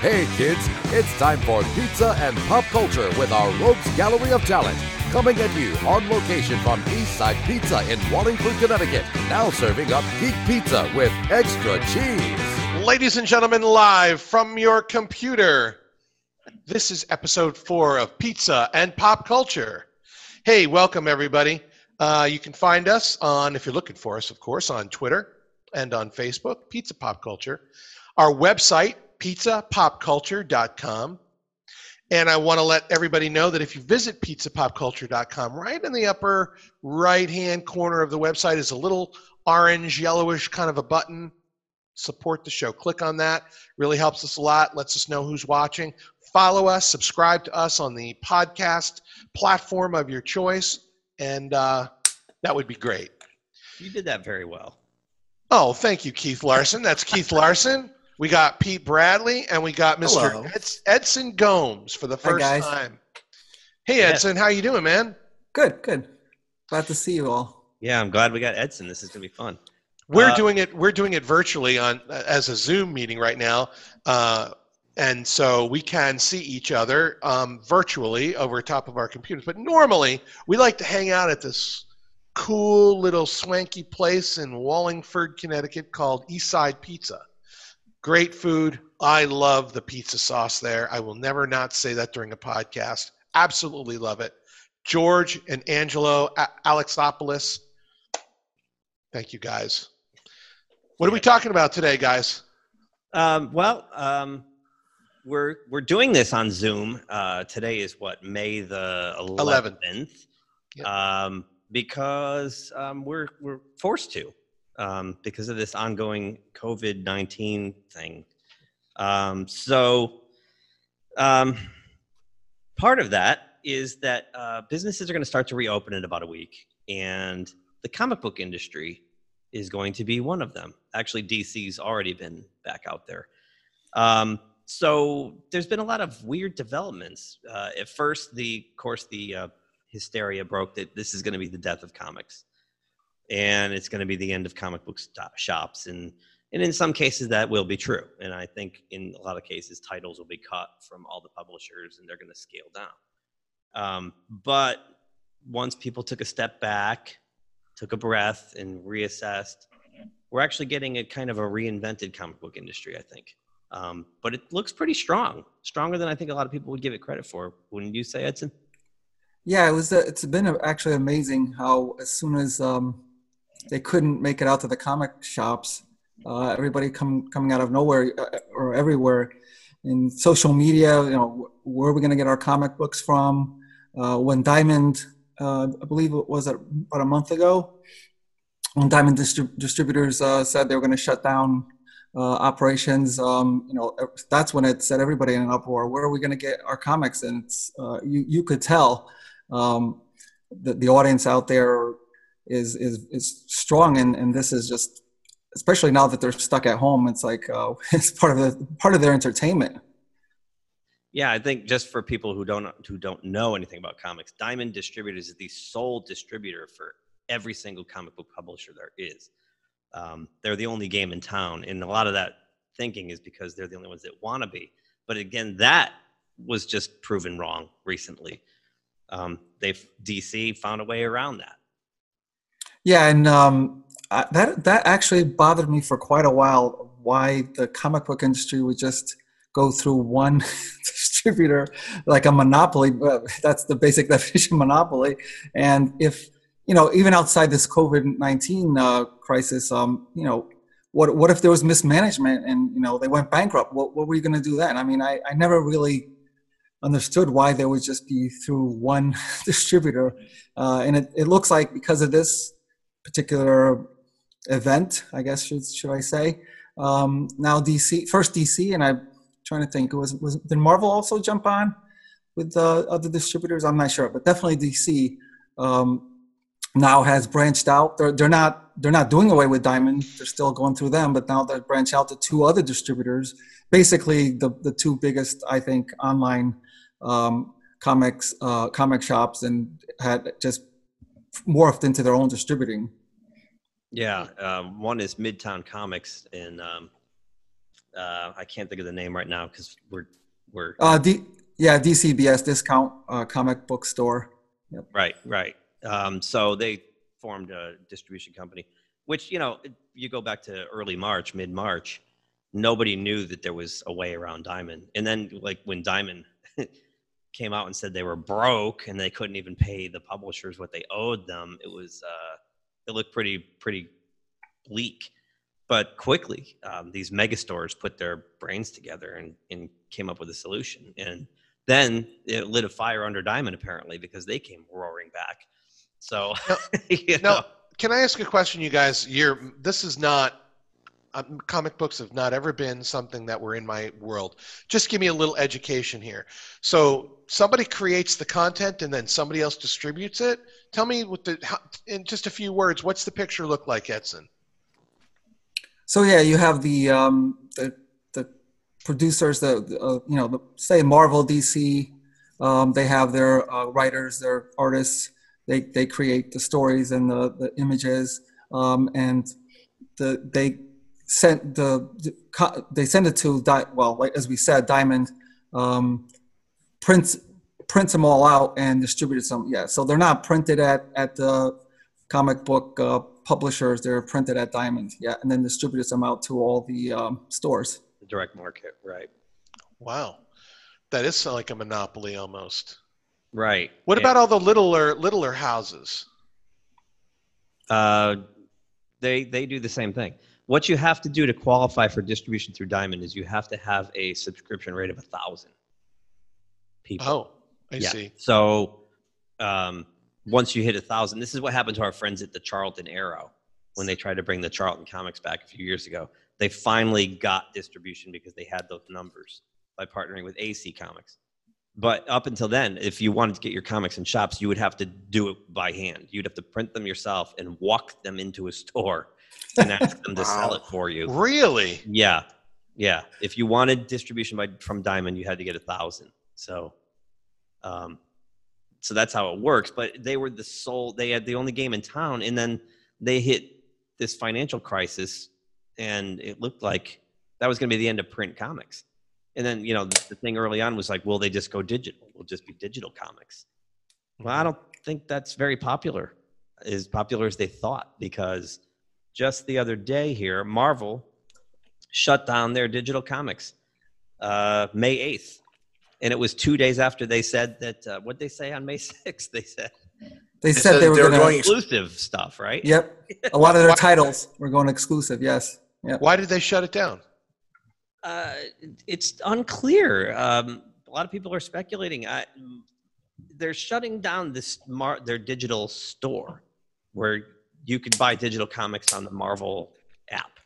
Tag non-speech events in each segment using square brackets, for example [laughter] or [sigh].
Hey kids, it's time for pizza and pop culture with our Rogues Gallery of Talent. Coming at you on location from Eastside Pizza in Wallingford, Connecticut. Now serving up geek pizza with extra cheese. Ladies and gentlemen, live from your computer. This is episode four of Pizza and Pop Culture. Hey, welcome everybody. Uh, you can find us on, if you're looking for us, of course, on Twitter and on Facebook, Pizza Pop Culture. Our website, pizzapopculture.com. And I want to let everybody know that if you visit pizzapopculture.com, right in the upper right hand corner of the website is a little orange, yellowish kind of a button. Support the show. Click on that. Really helps us a lot. Lets us know who's watching. Follow us. Subscribe to us on the podcast platform of your choice. And uh, that would be great. You did that very well. Oh, thank you, Keith Larsen. That's Keith Larsen. We got Pete Bradley and we got Mr. Eds- Edson Gomes for the first guys. time. Hey, Yeah. Edson, how you doing, man? Good, good. Glad to see you all. Yeah, I'm glad we got Edson. This is gonna be fun. We're Uh, doing it. We're doing it virtually on as a Zoom meeting right now, uh, and so we can see each other um, virtually over top of our computers. But normally, we like to hang out at this cool little swanky place in Wallingford, Connecticut called Eastside Pizza. Great food. I love the pizza sauce there. I will never not say that during a podcast. Absolutely love it. George and Angelo A- Alexopoulos. Thank you, guys. What are we talking about today, guys? Um, well, um, we're we're doing this on Zoom. Uh, today is what May the 11th. 11th. Yep. Um, because um, we're we're forced to um, because of this ongoing COVID nineteen thing. Um, so, um, part of that is that uh, businesses are going to start to reopen in about a week, and the comic book industry is going to be one of them. Actually, DC's already been back out there. Um, so there's been a lot of weird developments. Uh, at first, the of course the uh, hysteria broke that this is going to be the death of comics, and it's going to be the end of comic book sto- shops, and and in some cases that will be true. And I think in a lot of cases, titles will be cut from all the publishers, and they're going to scale down. Um, but once people took a step back, took a breath, and reassessed, we're actually getting a kind of a reinvented comic book industry, I think. Um, but it looks pretty strong, stronger than I think a lot of people would give it credit for. Wouldn't you say, Edson? Yeah, it was. Uh, it's been uh, actually amazing how as soon as um, they couldn't make it out to the comic shops, uh, everybody come coming out of nowhere uh, or everywhere in social media. You know, where are we going to get our comic books from? Uh, when Diamond, uh, I believe it was about a month ago, when Diamond distrib- distributors uh, said they were going to shut down uh, operations, um, you know, that's when it set everybody in an uproar. Where are we going to get our comics? And uh, you you could tell um, the audience out there is is is strong, and and this is just, especially now that they're stuck at home. It's like uh, [laughs] it's part of the part of their entertainment. Yeah, I think just for people who don't who don't know anything about comics, Diamond Distributors is the sole distributor for every single comic book publisher there is. Um, they're the only game in town, and a lot of that thinking is because they're the only ones that want to be. But again, that was just proven wrong recently. Um, they DC found a way around that. Yeah, and um, I, that that actually bothered me for quite a while. Why the comic book industry would just go through one [laughs] distributor like a monopoly? [laughs] That's the basic [laughs] definition, monopoly. And if you know, even outside this COVID nineteen uh, crisis, um, you know, what what if there was mismanagement and you know they went bankrupt? What what were you going to do then? I mean, I I never really understood why there would just be through one distributor, uh, and it, it looks like because of this particular event, I guess should should I say? Um, now DC first DC, and I'm trying to think. Was was did Marvel also jump on with uh, other distributors? I'm not sure, but definitely DC um, now has branched out. They're they're not they're not doing away with Diamond. They're still going through them, but now they're branched out to two other distributors. Basically, the the two biggest, I think, online um, comics uh, comic shops, and had just morphed into their own distributing. Yeah, um, one is Midtown Comics in um, Uh, I can't think of the name right now because we're we're Uh, D, yeah, DCBS discount uh, comic book store. Yep. right, right. Um, so they formed a distribution company, which you know, you go back to early March, mid March, nobody knew that there was a way around Diamond, and then like when Diamond [laughs] came out and said they were broke and they couldn't even pay the publishers what they owed them, it was uh, it looked pretty pretty bleak. But quickly, um, these mega stores put their brains together and, and came up with a solution. And then it lit a fire under Diamond, apparently, because they came roaring back. So, [laughs] you Now, know, can I ask a question, you guys? You're this is not um, comic books have not ever been something that were in my world. Just give me a little education here. So somebody creates the content and then somebody else distributes it. Tell me what the how, in just a few words. What's the picture look like, Edson? So yeah, you have the um, the, the producers, the uh, you know, the, say Marvel, DC. Um, they have their uh, writers, their artists. They they create the stories and the the images, um, and the they sent the, the they send it to Di- well, like as we said, Diamond um, prints prints them all out and distributes them. Yeah, so they're not printed at at the comic book uh, publishers. They're printed at Diamond, yeah, and then distributes them out to all the um, stores. the direct market, right? Wow, that is like a monopoly almost. Right. What And, about all the littler littler houses? Uh, they they do the same thing. What you have to do to qualify for distribution through Diamond is you have to have a subscription rate of a thousand people. Oh, I yeah. see. So um, once you hit a thousand, this is what happened to our friends at the Charlton Arrow when they tried to bring the Charlton comics back a few years ago. They finally got distribution because they had those numbers by partnering with AC Comics. But up until then, if you wanted to get your comics in shops, you would have to do it by hand. You'd have to print them yourself and walk them into a store and ask [laughs] them to sell it for you. Really? Yeah, yeah. If you wanted distribution by from Diamond, you had to get a thousand. So, um, so that's how it works. But they were the sole. They had the only game in town, and then they hit this financial crisis, and it looked like that was going to be the end of print comics. And then you know the, the thing early on was like, will they just go digital? Will just be digital comics? Well, I don't think that's very popular, as popular as they thought, because just the other day here, Marvel shut down their digital comics uh, May 8th. And it was two days after they said that, uh, what they say on May [laughs] 6th? They said They, said said they were they were going to. going- exclusive stuff, right? Yep, a lot of their [laughs] titles were going exclusive. Yes. Yep. Why did they shut it down? Uh, it's unclear. Um, a lot of people are speculating. I, they're shutting down this mar- their digital store where you could buy digital comics on the Marvel app.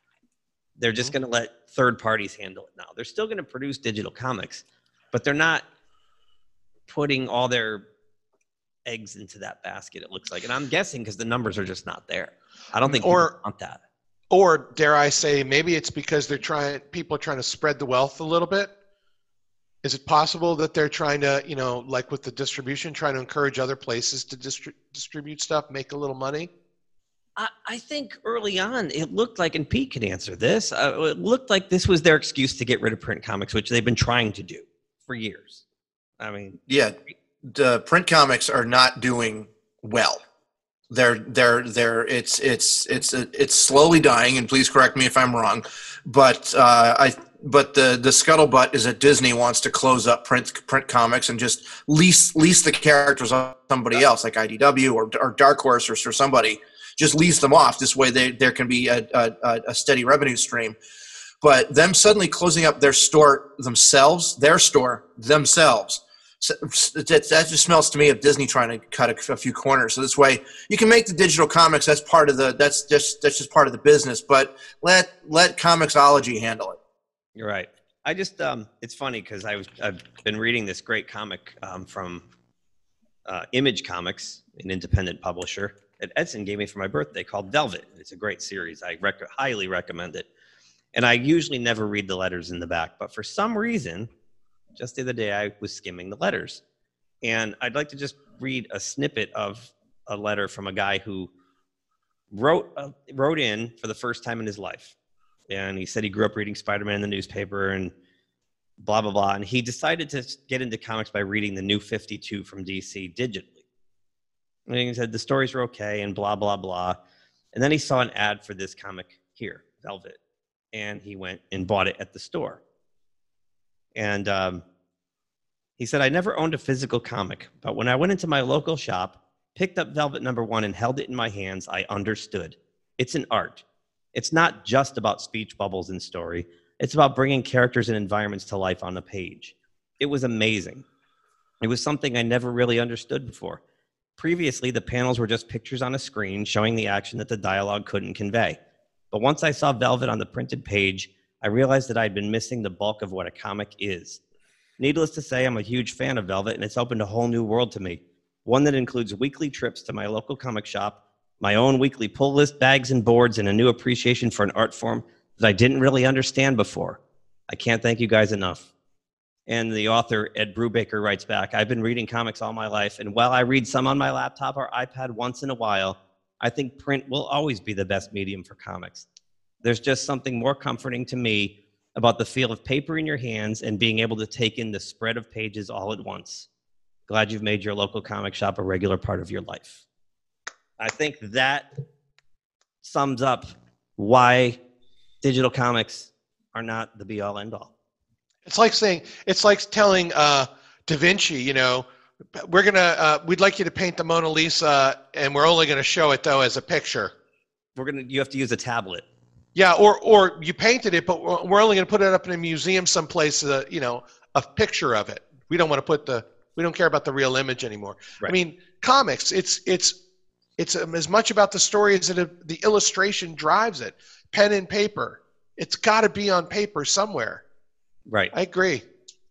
They're just mm-hmm. going to let third parties handle it now. They're still going to produce digital comics, but they're not putting all their eggs into that basket. It looks like, and I'm guessing because the numbers are just not there. I don't think Or- want that. Or dare I say, maybe it's because they're trying. People are trying to spread the wealth a little bit. Is it possible that they're trying to, you know, like with the distribution, trying to encourage other places to distri- distribute stuff, make a little money? I, I think early on it looked like, and Pete could answer this. Uh, it looked like this was their excuse to get rid of print comics, which they've been trying to do for years. I mean, Yeah, the print comics are not doing well. They're they're they're it's it's it's it's slowly dying. And please correct me if I'm wrong, but uh, I but the the scuttlebutt is that Disney wants to close up print print comics and just lease lease the characters on somebody else like IDW or, or Dark Horse or, or somebody. Just lease them off. This way, they, there can be a, a, a steady revenue stream. But them suddenly closing up their store themselves, their store themselves, that, that just smells to me of Disney trying to cut a, a few corners. So this way, you can make the digital comics. That's part of the. That's just that's just part of the business. But let let Comixology handle it. you're right. I just, um, it's funny because I was, I've been reading this great comic um, from uh, Image Comics, an independent publisher that Edson gave me for my birthday called Velvet. It's a great series. I rec- highly recommend it. And I usually never read the letters in the back, but for some reason, just the other day I was skimming the letters. And I'd like to just read a snippet of a letter from a guy who wrote uh, wrote in for the first time in his life. and he said he grew up reading Spider-Man in the newspaper and blah blah blah. And he decided to get into comics by reading the New Fifty Two from DC digitally. And he said the stories were okay and blah blah blah. And then he saw an ad for this comic here, Velvet, and he went and bought it at the store. And um, he said, I never owned a physical comic, but when I went into my local shop, picked up Velvet number one, and held it in my hands, I understood. It's an art. It's not just about speech bubbles and story, it's about bringing characters and environments to life on the page. It was amazing. It was something I never really understood before. Previously, the panels were just pictures on a screen showing the action that the dialogue couldn't convey. But once I saw Velvet on the printed page, I realized that I'd been missing the bulk of what a comic is. Needless to say, I'm a huge fan of Velvet, and it's opened a whole new world to me. One that includes weekly trips to my local comic shop, my own weekly pull list bags and boards, and a new appreciation for an art form that I didn't really understand before. I can't thank you guys enough. And the author, Ed Brubaker, writes back I've been reading comics all my life, and while I read some on my laptop or iPad once in a while, I think print will always be the best medium for comics. There's just something more comforting to me about the feel of paper in your hands and being able to take in the spread of pages all at once. Glad you've made your local comic shop a regular part of your life. I think that sums up why digital comics are not the be all end all. It's like saying it's like telling uh, Da Vinci, you know, we're gonna uh, we'd like you to paint the Mona Lisa, and we're only gonna show it though as a picture. We're gonna you have to use a tablet. Yeah, or or you painted it, but we're only gonna put it up in a museum someplace, uh, you know, a picture of it. We don't want to put the we don't care about the real image anymore. I mean, comics, it's it's it's um, as much about the story as it, the illustration drives it. Pen and paper. It's got to be on paper somewhere. Right. I agree.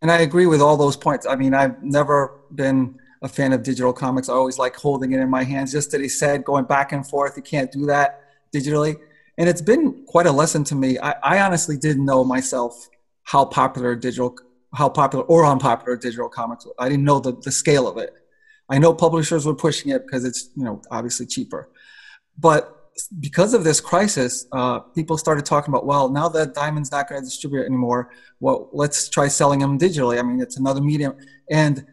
And I agree with all those points. I mean, I've never been a fan of digital comics. I always like holding it in my hands. Just that he said, going back and forth, you can't do that digitally. And it's been quite a lesson to me. I, I honestly didn't know myself how popular digital, how popular or unpopular digital comics. were. I didn't know the, the scale of it. I know publishers were pushing it because it's you know obviously cheaper, but because of this crisis, uh, people started talking about, well, now that Diamond's not going to distribute anymore, well, let's try selling them digitally. I mean, it's another medium. And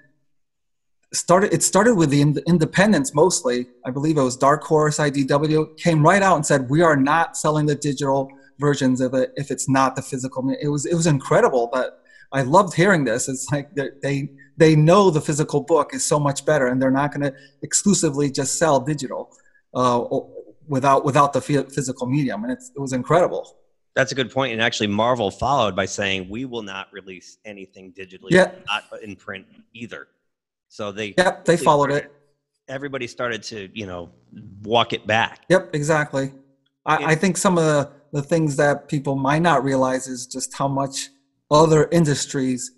started it started with the ind- independents mostly. I believe it was Dark Horse, IDW came right out and said, we are not selling the digital versions of it if it's not the physical. It was it was incredible, but I loved hearing this. It's like they they know the physical book is so much better, and they're not going to exclusively just sell digital uh, without without the physical medium, and it's, it was incredible. That's a good point. And actually, Marvel followed by saying, we will not release anything digitally, Yeah. not in print either. So they, Yep, they followed it. everybody started to, you know, walk it back. Yep, exactly. I, I think some of the, the things that people might not realize is just how much other industries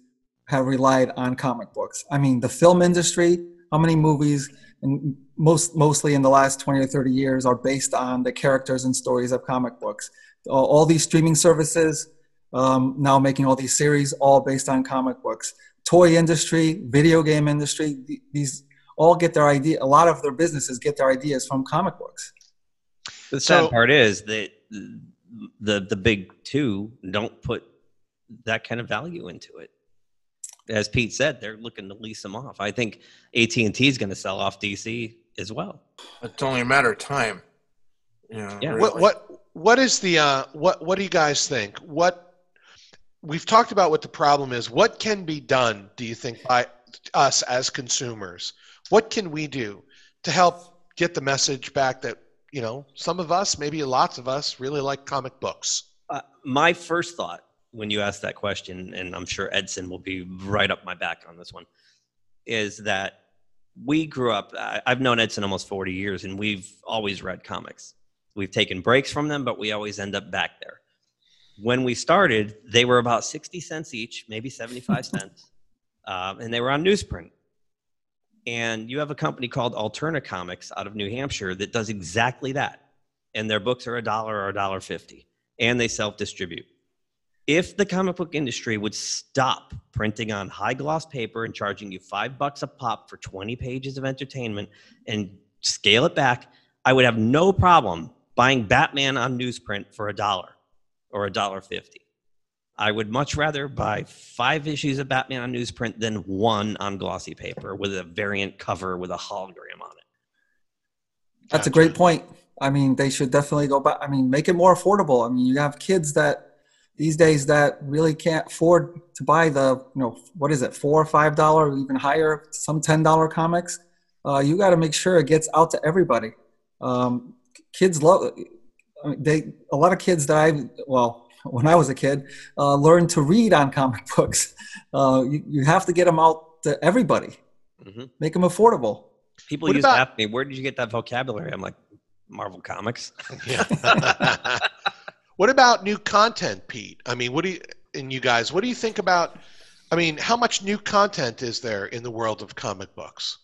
have relied on comic books. I mean, the film industry, how many movies, and most mostly in the last 20 or 30 years, are based on the characters and stories of comic books. All, all these streaming services um, now making all these series, all based on comic books. Toy industry, video game industry, these all get their idea. A lot of their businesses get their ideas from comic books. The sad So- part is that the the big two don't put that kind of value into it. As Pete said, they're looking to lease them off. I think AT and T is going to sell off DC as well. It's only a matter of time. You know, Yeah. What what what is the uh, what what do you guys think? What we've talked about what the problem is. What can be done? Do you think by us as consumers? What can we do to help get the message back that you know some of us, maybe lots of us, really like comic books? Uh, my first thought when you asked that question, and I'm sure Edson will be right up my back on this one, is that we grew up. I've known Edson almost 40 years, and we've always read comics. We've taken breaks from them, but we always end up back there. When we started, they were about 60 cents each, maybe 75 [laughs] cents, um, and they were on newsprint. And you have a company called Alterna Comics out of New Hampshire that does exactly that. And their books are a dollar or a dollar fifty, and they self distribute. If the comic book industry would stop printing on high gloss paper and charging you five bucks a pop for 20 pages of entertainment and scale it back, I would have no problem buying Batman on newsprint for a dollar or a dollar fifty. I would much rather buy five issues of Batman on newsprint than one on glossy paper with a variant cover with a hologram on it. That's a great point. I mean, they should definitely go back. I mean, make it more affordable. I mean, you have kids that these days that really can't afford to buy the, you know, what is it, four or five dollar, even higher, some ten dollar comics. Uh, you got to make sure it gets out to everybody. Um, kids love. I mean, they a lot of kids that I well, [laughs] when I was a kid, uh, learned to read on comic [laughs] books. Uh, you, you have to get them out to everybody. Mhm. Make them affordable. People What used to about- ask me, "Where did you get that vocabulary?" I'm like, "Marvel Comics." [laughs] Yeah. what about new content, Pete? I mean, what do you and you guys? What do you think about? I mean, how much new content is there in the world of comic books?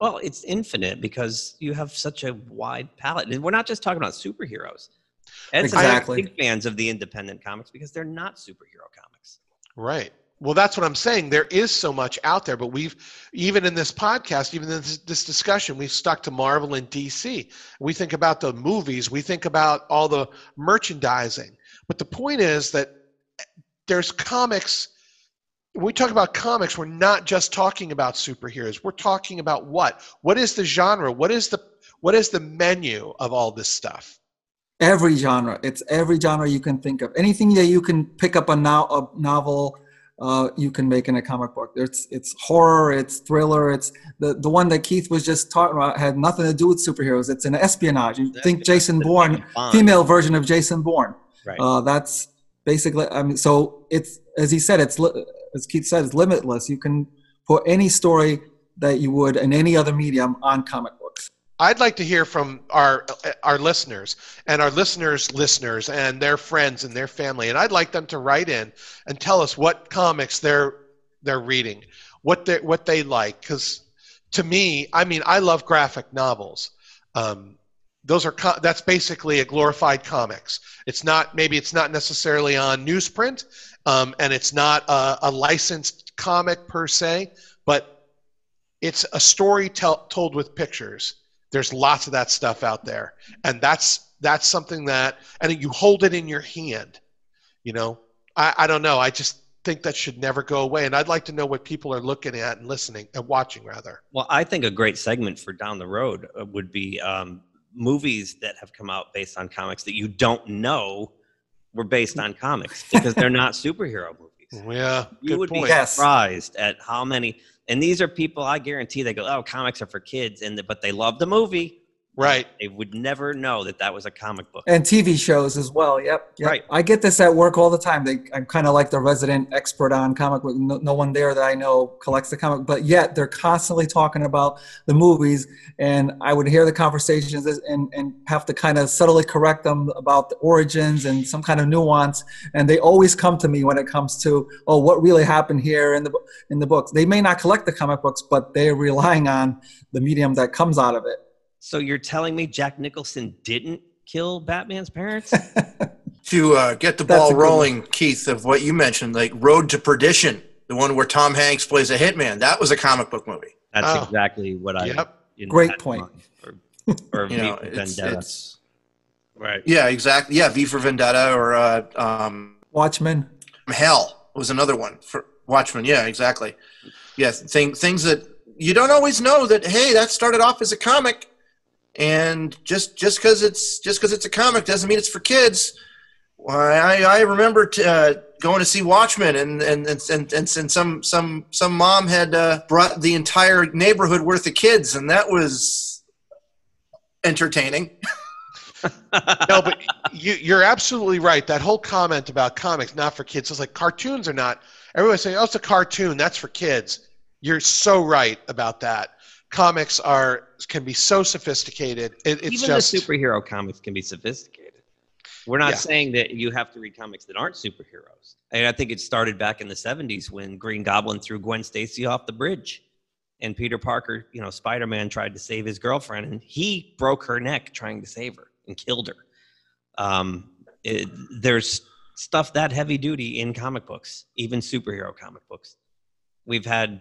Well, it's infinite because you have such a wide palette, and we're not just talking about superheroes. Ed's and Exactly. big fans of the independent comics because they're not superhero comics. Right. Well, that's what I'm saying. There is so much out there, but we've even in this podcast, even in this, this discussion, we've stuck to Marvel and DC. We think about the movies, we think about all the merchandising. But the point is that there's comics. When we talk about comics, we're not just talking about superheroes. We're talking about what? What is the genre? What is the what is the menu of all this stuff? every genre it's every genre you can think of anything that you can pick up a, no- a novel uh, you can make in a comic book. It's it's horror it's thriller it's the, the one that keith was just talking about had nothing to do with superheroes. It's an espionage. You think jason bourne female version of jason bourne. Right. uh, that's basically i mean so it's as he said it's li- as keith said it's limitless. You can put any story that you would in any other medium on comic books I'd like to hear from our our listeners and our listeners' listeners and their friends and their family, and I'd like them to write in and tell us what comics they're they're reading, what they what they like. Because to me, I mean, I love graphic novels. Um, those are co- that's basically a glorified comics. It's not maybe it's not necessarily on newsprint, um, and it's not a, a licensed comic per se, but it's a story tell, told with pictures there's lots of that stuff out there and that's that's something that and you hold it in your hand you know i, I don't know i just think that should never go away and i'd like to know what people are looking at and listening and watching rather Well, I think a great segment for down the road uh, would be um, movies that have come out based on comics that you don't know were based on comics because they're not superhero movies. [laughs] yeah You good would point be Yes. surprised at how many. And these are people I guarantee they go, "Oh, comics are for kids," and the, but they love the movie. Right They would never know that that was a comic book. and TV shows as well. Yep, yep. Right. I get this at work all the time. They, I'm kind of like the resident expert on comic book. No, no one there that I know collects the comic, but yet they're constantly talking about the movies, and I would hear the conversations and and have to kind of subtly correct them about the origins and some kind of nuance. And they always come to me when it comes to oh, what really happened here in the bo- in the books. They may not collect the comic books, but they're relying on the medium that comes out of it. So you're telling me Jack Nicholson didn't kill Batman's parents? [laughs] To uh, get the That's ball good one. rolling, Keith, of what you mentioned, like Road to Perdition, the one where Tom Hanks plays a hitman, that was a comic book movie. That's Oh. exactly what I. Yep. in- Great point. Or, or [laughs] You know, V for it's, Vendetta. it's right. yeah, exactly. Yeah, V for Vendetta or uh, um, Watchmen. Hell was another one for Watchmen. Yeah, exactly. Yeah, thing, things that you don't always know that hey, that started off as a comic, and just just because it's just because it's a comic doesn't mean it's for kids. I, I remember t- uh, going to see Watchmen, and and, and, and, and, some some some mom had uh, brought the entire neighborhood worth of kids, and that was entertaining. [laughs] no but you, you're absolutely right that whole comment about comics not for kids is like cartoons are not everyone saying oh it's a cartoon that's for kids you're so right about that comics are can be so sophisticated it, it's Even just the superhero comics can be sophisticated. We're not Yeah. saying that you have to read comics that aren't superheroes. And I think it started back in the 70s when Green Goblin threw Gwen Stacy off the bridge. And Peter Parker, you know, Spider Man tried to save his girlfriend and he broke her neck trying to save her and killed her. Um, it, there's stuff that heavy duty in comic books, even superhero comic books. We've had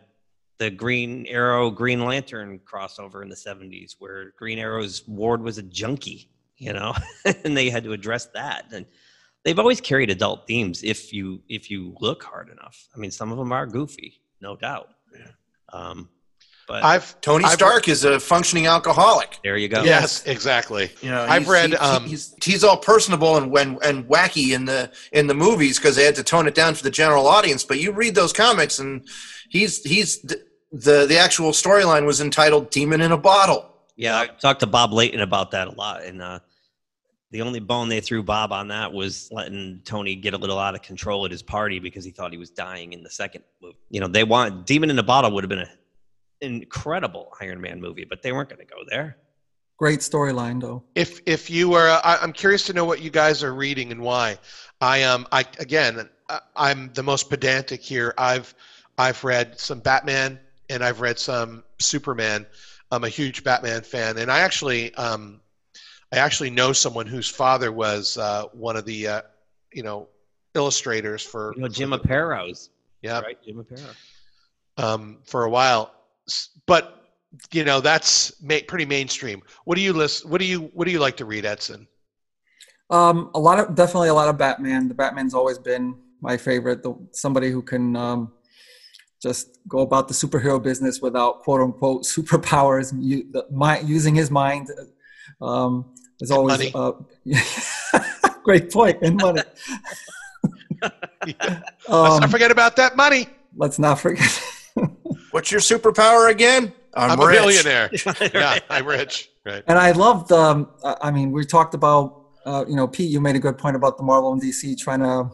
the Green Arrow Green Lantern crossover in the 70s where Green Arrow's ward was a junkie, you know, [laughs] and they had to address that. And they've always carried adult themes if you if you look hard enough. I mean, some of them are goofy, no doubt. Um, but I've Tony I've- Stark is a functioning alcoholic. there you go. yes, exactly. You know, I've read, he- um, he's he's all personable and and, and wacky in the in the movies because they had to tone it down for the general audience. But you read those comics, and he's he's the the actual storyline was entitled "Demon in a Bottle." Yeah, I talked to Bob Layton about that a lot, and uh, the only bone they threw Bob on that was letting Tony get a little out of control at his party because he thought he was dying in the second movie. You know, they want Demon in a Bottle would have been an incredible Iron Man movie, but they weren't going to go there. Great storyline, though. if if you are I, i'm curious to know what you guys are reading and why i um i again I- i'm the most pedantic here i've i've read some batman and i've read some superman i'm a huge batman fan and i actually um i actually know someone whose father was uh, one of the uh, you know illustrators for You know, Jim for the- Aparo, yeah right? Jim Aparo. um, for a while, S- but you know that's ma- pretty mainstream. What do you list? What do you what do you like to read, Edson? Um, a lot of definitely a lot of Batman. The Batman's always been my favorite. The somebody who can um, just go about the superhero business without quote unquote [laughs] superpowers, you, the, my, using his mind. Um, is always money. uh, [laughs] great point. And money. [laughs] Let's not um, forget about that money. let's not forget. What's your superpower again? I'm, a rich. billionaire. [laughs] yeah, I'm rich. Right. And I loved. Um, I I mean, we talked about. Uh, you know, Pete, you made a good point about the Marvel and DC trying to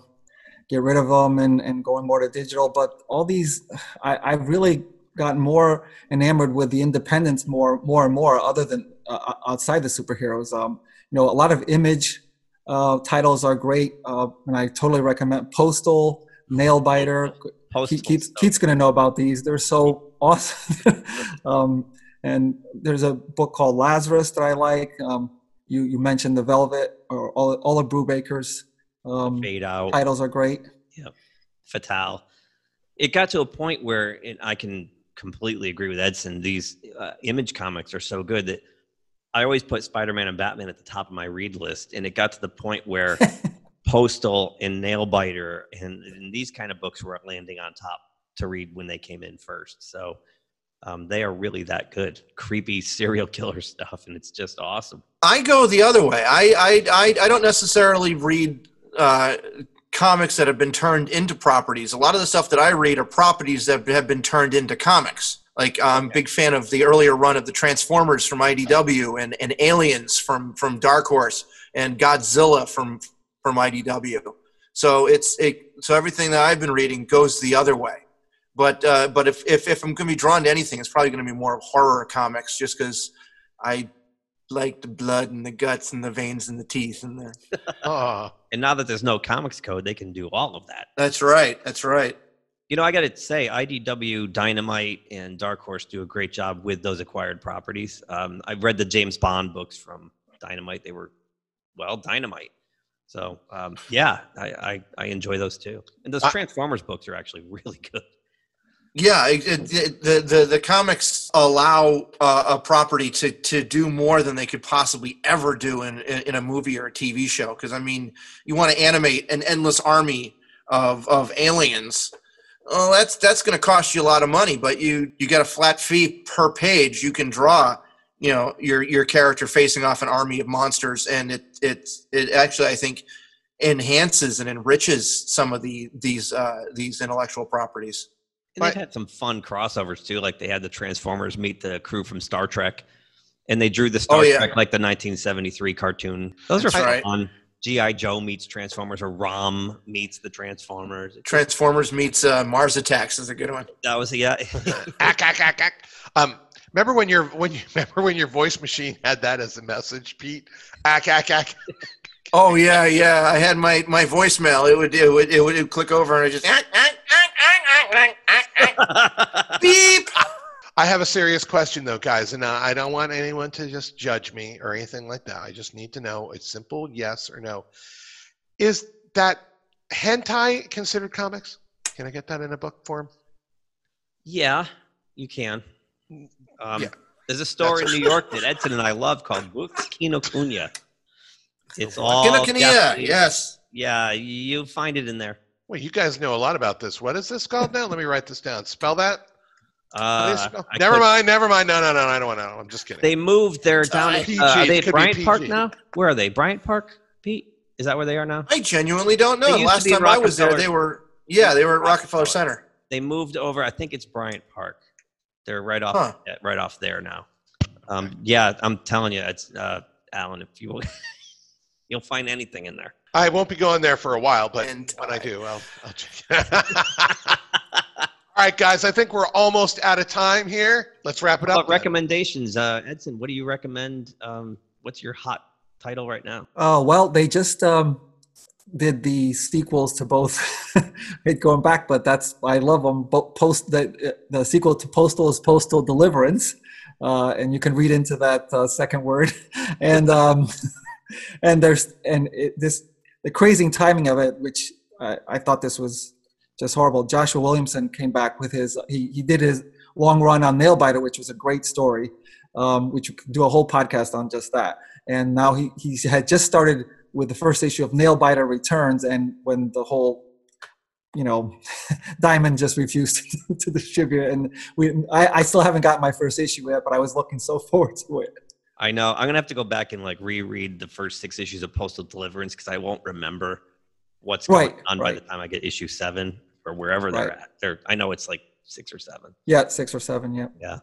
get rid of them and, and going more to digital. But all these, I, I've really gotten more enamored with the independents more, more and more. Other than uh, outside the superheroes, um, you know, a lot of image uh, titles are great, uh, and I totally recommend Postal, Nailbiter. Postal Keith, Keith's, stuff. Keith's going to know about these. They're so awesome. [laughs] um, and there's a book called Lazarus that I like. Um, you, you mentioned the Velvet or all, all of Brubaker's um, Fade out. titles are great. Yeah, Fatal. It got to a point where and I can completely agree with Edson. These uh, image comics are so good that I always put Spider-Man and Batman at the top of my read list, and it got to the point where [laughs] Postal and Nailbiter and, and these kind of books were landing on top to read when they came in first. So um, they are really that good, creepy [laughs] serial killer stuff, and it's just awesome. I go the other way. I I I, I don't necessarily read uh, comics that have been turned into properties. A lot of the stuff that I read are properties that have been turned into comics. Like I'm a big fan of the earlier run of the Transformers from IDW and, and Aliens from from Dark Horse and Godzilla from from IDW. So it's it, so everything that I've been reading goes the other way. But uh, but if, if if I'm going to be drawn to anything, it's probably going to be more horror comics, just because I like the blood and the guts and the veins and the teeth and the. [laughs] Oh, And now that there's no comics code, they can do all of that. That's right. That's right. You know, I got to say, IDW, Dynamite, and Dark Horse do a great job with those acquired properties. Um, I've read the James Bond books from Dynamite; they were, well, Dynamite. So, um, yeah, I, I I enjoy those too. And those I- Transformers books are actually [laughs] really good. Yeah, it, it, the, the the comics allow uh, a property to to do more than they could possibly ever do in in, in a movie or a TV show. Because I mean, you want to animate an endless army of of aliens. Well, that's that's going to cost you a lot of money, but you you get a flat fee per page. You can draw, you know, your your character facing off an army of monsters, and it it it actually I think enhances and enriches some of the these uh, these intellectual properties. And they've had some fun crossovers too. Like they had the Transformers meet the crew from Star Trek, and they drew the Star Oh, yeah. Trek like the 1973 cartoon. Those are That's right. fun. GI Joe meets Transformers, or Rom meets the Transformers. Transformers meets uh, Mars Attacks is a good one. that was yeah. [laughs] ack, ack, ack, ack. Um, remember when your when you [laughs] remember when your voice machine had that as a message, Pete? Ack, ack, ack. Oh yeah, yeah. I had my my voicemail. It would it would it would, it would click over and I just beep. I have a serious question though, guys, and uh, I don't want anyone to just judge me or anything like that. I just need to know it's simple yes or no. Is that hentai considered comics? Can I get that in a book form? Yeah, you can. Um, Yeah. There's a store in New York that Edson and I love called Books Kinokuniya. It's all Kinokuniya, yes. Yeah, you find it in there. Well, you guys know a lot about this. What is this called now? Let me write this down. Spell that. Uh, it called? I never could- mind. Never mind. No, no, no. I don't want to know. I'm just kidding. They moved their down. Uh, at- PG, uh, are they could at Bryant Park now? Where are they? Bryant Park, Pete? Is that where they are now? I genuinely don't know. Last time I was there, they were yeah, they were at Rockefeller Rockefeller. Center. They moved over. I think it's Bryant Park. They're right off, Huh. right off there now. Um, yeah, I'm telling you, it's uh, Alan. If you will, [laughs] you'll find anything in there. I won't be going there for a while, but And when I I- do, I'll, I'll check. [laughs] All right, guys. I think we're almost out of time here. Let's wrap it up. recommendations, uh, Edson? What do you recommend? Um, what's your hot title right now? Oh well, they just um, did the sequels to both. [laughs] it going back, but that's I love them. Bo- post the the sequel to Postal is Postal Deliverance, uh, and you can read into that uh, second word, [laughs] and um, [laughs] and there's and it, this the crazy timing of it, which I, I thought this was just horrible. Joshua Williamson came back with his he he did his long run on Nailbiter, which was a great story, um, which we could do a whole podcast on just that and now he, he had just started with the first issue of Nailbiter Returns, and when the whole, you know, [laughs] Diamond just refused [laughs] to, to distribute, and we, I, I still haven't got my first issue yet, but I was looking so [laughs] forward to it. I know I'm gonna have to go back and like reread the first six issues of Postal Deliverance because I won't remember what's going Right, on by the time I get issue seven or wherever they're Right. at. They're, I know it's like six or seven. Yeah, six or seven. Yeah. Yeah.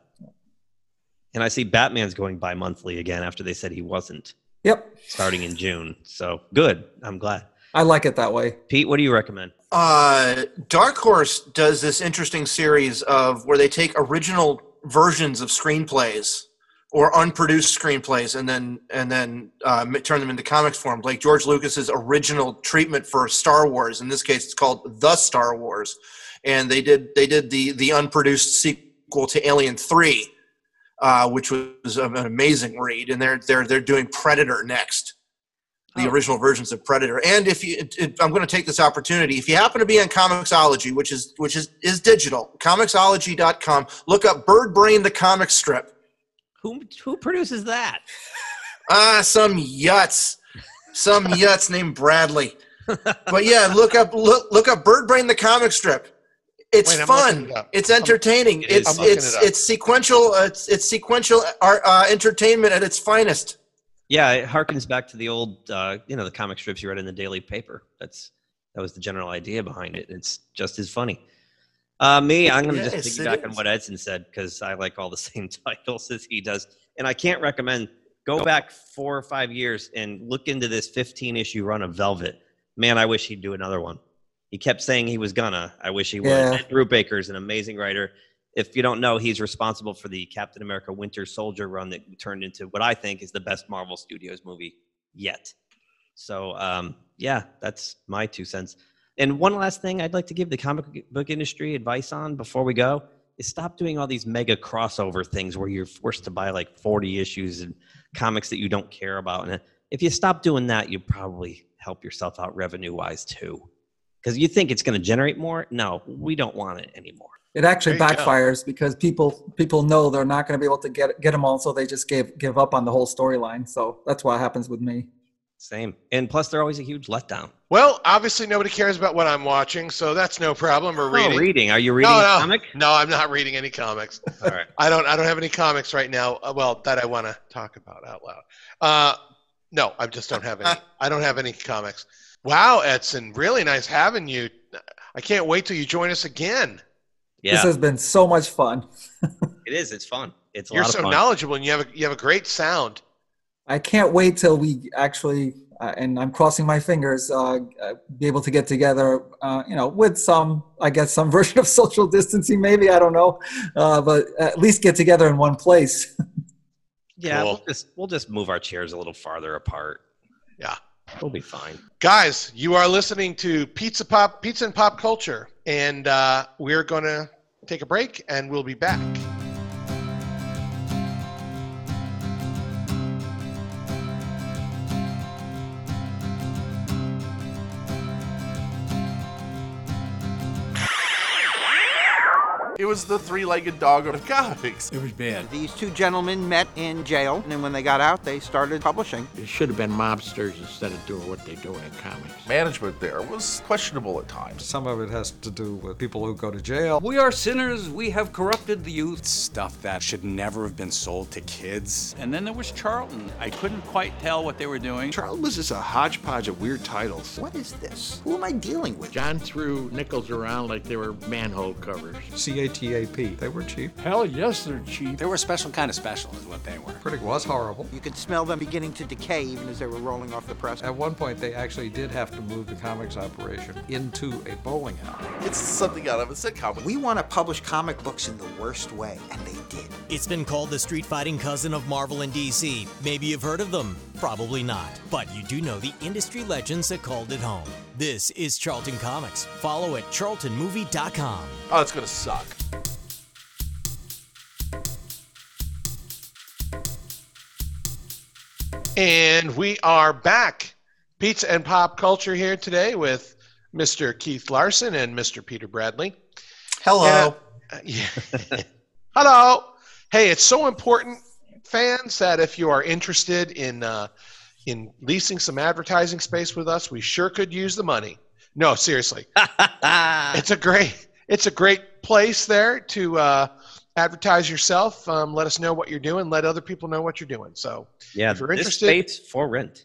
And I see Batman's going bi monthly again after they said he wasn't Yep. starting in June. So good. I'm glad. I like it that way. Pete, what do you recommend? Uh, Dark Horse does this interesting series of where they take original versions of screenplays or unproduced screenplays and then and then uh, turn them into comics form, like George Lucas's original treatment for Star Wars. In this case, it's called The Star Wars, and they did they did the the unproduced sequel to Alien Three, uh, which was an amazing read, and they're they're they're doing Predator next the Oh. original versions of Predator. And if you, it, it- I'm going to take this opportunity. If you happen to be on Comixology, which is which is is digital, Comixology.com, look up Bird Brain the comic strip. Who who produces that? [laughs] Ah, some yuts, some yuts named Bradley. [laughs] But yeah, look up look look up Bird Brain the comic strip. It's Wait, fun. it. It's entertaining. It is. it's I'm looking it's it it's sequential. Uh, it's it's sequential art, uh, entertainment at its finest. Yeah, it harkens back to the old, uh, you know, the comic strips you read in the daily paper. That's that was the general idea behind it. It's just as funny. Uh, me, I'm going to Yes, just it piggyback on what Edson said because I like all the [laughs] same titles as he does, and I can't recommend. Go back four or five years and look into this 15 issue run of Velvet. Man, I wish he'd do another one. He kept saying he was gonna. I wish he would. Yeah. Ed Brubaker's an amazing writer. If you don't know, he's responsible for the Captain America Winter Soldier run that turned into what I think is the best Marvel Studios movie yet. So, um, yeah, that's my two cents. And one last thing I'd like to give the comic book industry advice on before we go is stop doing all these mega crossover things where you're forced to buy like 40 issues and comics that you don't care about. And if you stop doing that, you probably help yourself out revenue wise too. Because you think it's going to generate more. No, we don't want it anymore. It actually There you go. backfires because people people know they're not going to be able to get get them all, so they just give give up on the whole storyline. So that's what happens with me. Same. And plus, they're always a huge letdown. Well, obviously nobody cares about what I'm watching, so that's no problem. Or Oh, reading. reading. Are you reading no, a no, comic? no, I'm not reading any comics. All right. [laughs] I don't. I don't have any comics right now. uh, Well, that I want to talk about out loud. Uh, no, I just don't have any. [laughs] I don't have any comics. Wow, Edson, really nice having you. I can't wait till you join us again. Yeah, This has been so much fun. [laughs] it is. It's fun. It's a You're lot so of fun. knowledgeable, and you have a, you have a great sound. I can't wait till we actually, uh, and I'm crossing my fingers, uh, uh, be able to get together, uh, you know, with some, I guess, some [laughs] version of social distancing, maybe, I don't know, uh, but at least get together in one place. [laughs] yeah, Cool. we'll just we'll just move our chairs a little farther apart. Yeah. We'll be fine. Guys, you are listening to Pizza Pop, Pizza and Pop Culture, and uh, we're going to take a break, and we'll be back. Was the three-legged dog of comics. It was bad. These two gentlemen met in jail, and then when they got out, they started publishing. It should have been mobsters instead of doing what they do in comics. Management there was questionable at times. Some of it has to do with people who go to jail. We are sinners, we have corrupted the youth. Stuff that should never have been sold to kids. And then there was Charlton. I couldn't quite tell what they were doing. Charlton was just a hodgepodge of weird titles. What is this? Who am I dealing with? John threw nickels around like they were manhole covers. CATAP. They were cheap. Hell yes, they're cheap. They were a special kind of special, is what they were. Critic was horrible. You could smell them beginning to decay even as they were rolling off the press. At one point, they actually did have to move the comics operation into a bowling alley. It's something out of a sitcom. We want to publish comic books in the worst way, and they did. It's been called the street fighting cousin of Marvel and DC. Maybe you've heard of them. Probably not. But you do know the industry legends that called it home. This is Charlton Comics. Follow at charltonmovie.com. Oh, it's gonna suck. And we are back. Pizza and pop culture here today with Mr. Keith Larsen and Mr. Peter Bradley. Hello. Uh, yeah. [laughs] Hello. Hey, it's so important, fans, that if you are interested in uh, in leasing some advertising space with us, we sure could use the money. No, seriously, [laughs] it's a great it's a great place there to uh, advertise yourself. Um, let us know what you're doing. Let other people know what you're doing. So Yeah, If you're this interested- space for rent.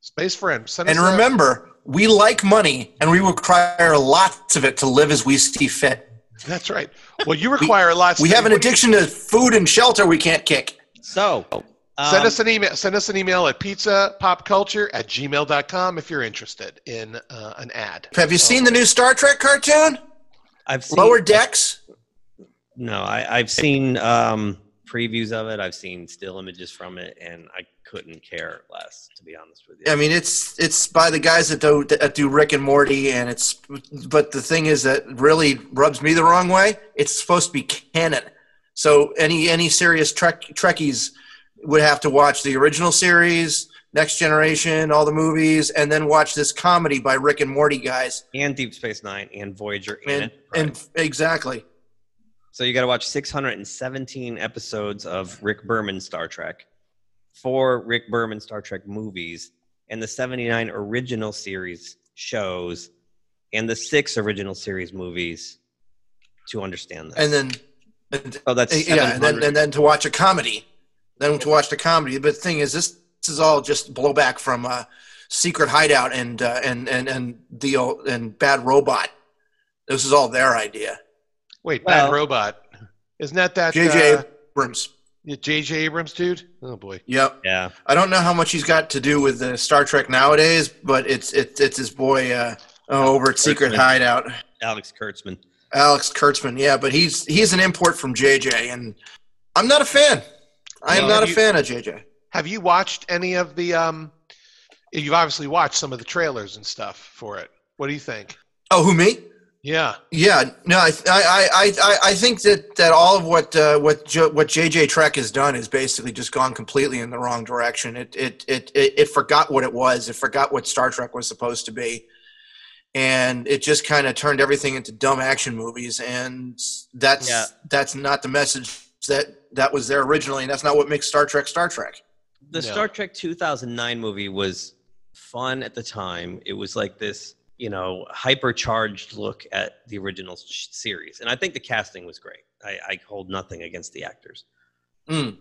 space friend, send And us a- remember, we like money, and we require lots of it to live as we see fit. That's right. Well, you [laughs] require lots. We have an addiction to food and shelter we can't kick. So, Send um, us an email. Send us an email at pizzapopculture at gmail.com if you're interested in uh, an ad. Have you seen the new Star Trek cartoon? I've seen Lower Decks? No, I, I've seen um, previews of it. I've seen still images from it, and I couldn't care less, to be honest with you. I mean, it's it's by the guys that do that do Rick and Morty, and it's. But the thing is that really rubs me the wrong way. It's supposed to be canon, so any any serious Trek Trekkies would have to watch the original series, Next Generation, all the movies, and then watch this comedy by Rick and Morty guys. and Deep Space Nine and Voyager and, And, and exactly, So you got to watch 617 episodes of Rick Berman Star Trek, four Rick Berman Star Trek movies, and the 79 original series shows, and the six original series movies to understand that. and then and, oh, that's yeah, and then and then to watch a comedy, then to watch the comedy. But the thing is, this this is all just blowback from uh, Secret Hideout and uh, and and and the and Bad Robot. This is all their idea. Wait, Well- Bad Robot. Isn't that that J.J. uh, Abrams. yeah, J.J. Abrams dude? Oh boy. Yep. yeah. I don't know how much he's got to do with the Star Trek nowadays, but it's it's it's his boy uh, over at Secret Kurtzman. Hideout, Alex Kurtzman. Alex Kurtzman. Yeah, but he's he's an import from JJ, and I'm not a fan. I am Well, not a you- fan of JJ. Have you watched any of the? um You've obviously watched some of the trailers and stuff for it. What do you think? Oh, who me? Yeah. Yeah, no, I, I, I, I, I think that, that all of what uh, what what JJ Trek has done is basically just gone completely in the wrong direction. It it, it it it forgot what it was. It forgot what Star Trek was supposed to be, and it just kind of turned everything into dumb action movies. And that's Yeah. that's not the message that that was there originally, and that's not what makes Star Trek Star Trek. The No. Star Trek 2009 movie was fun at the time. It was like this, you know, hypercharged look at the original sh- series. And I think the casting was great. I, I hold nothing against the actors. Mm.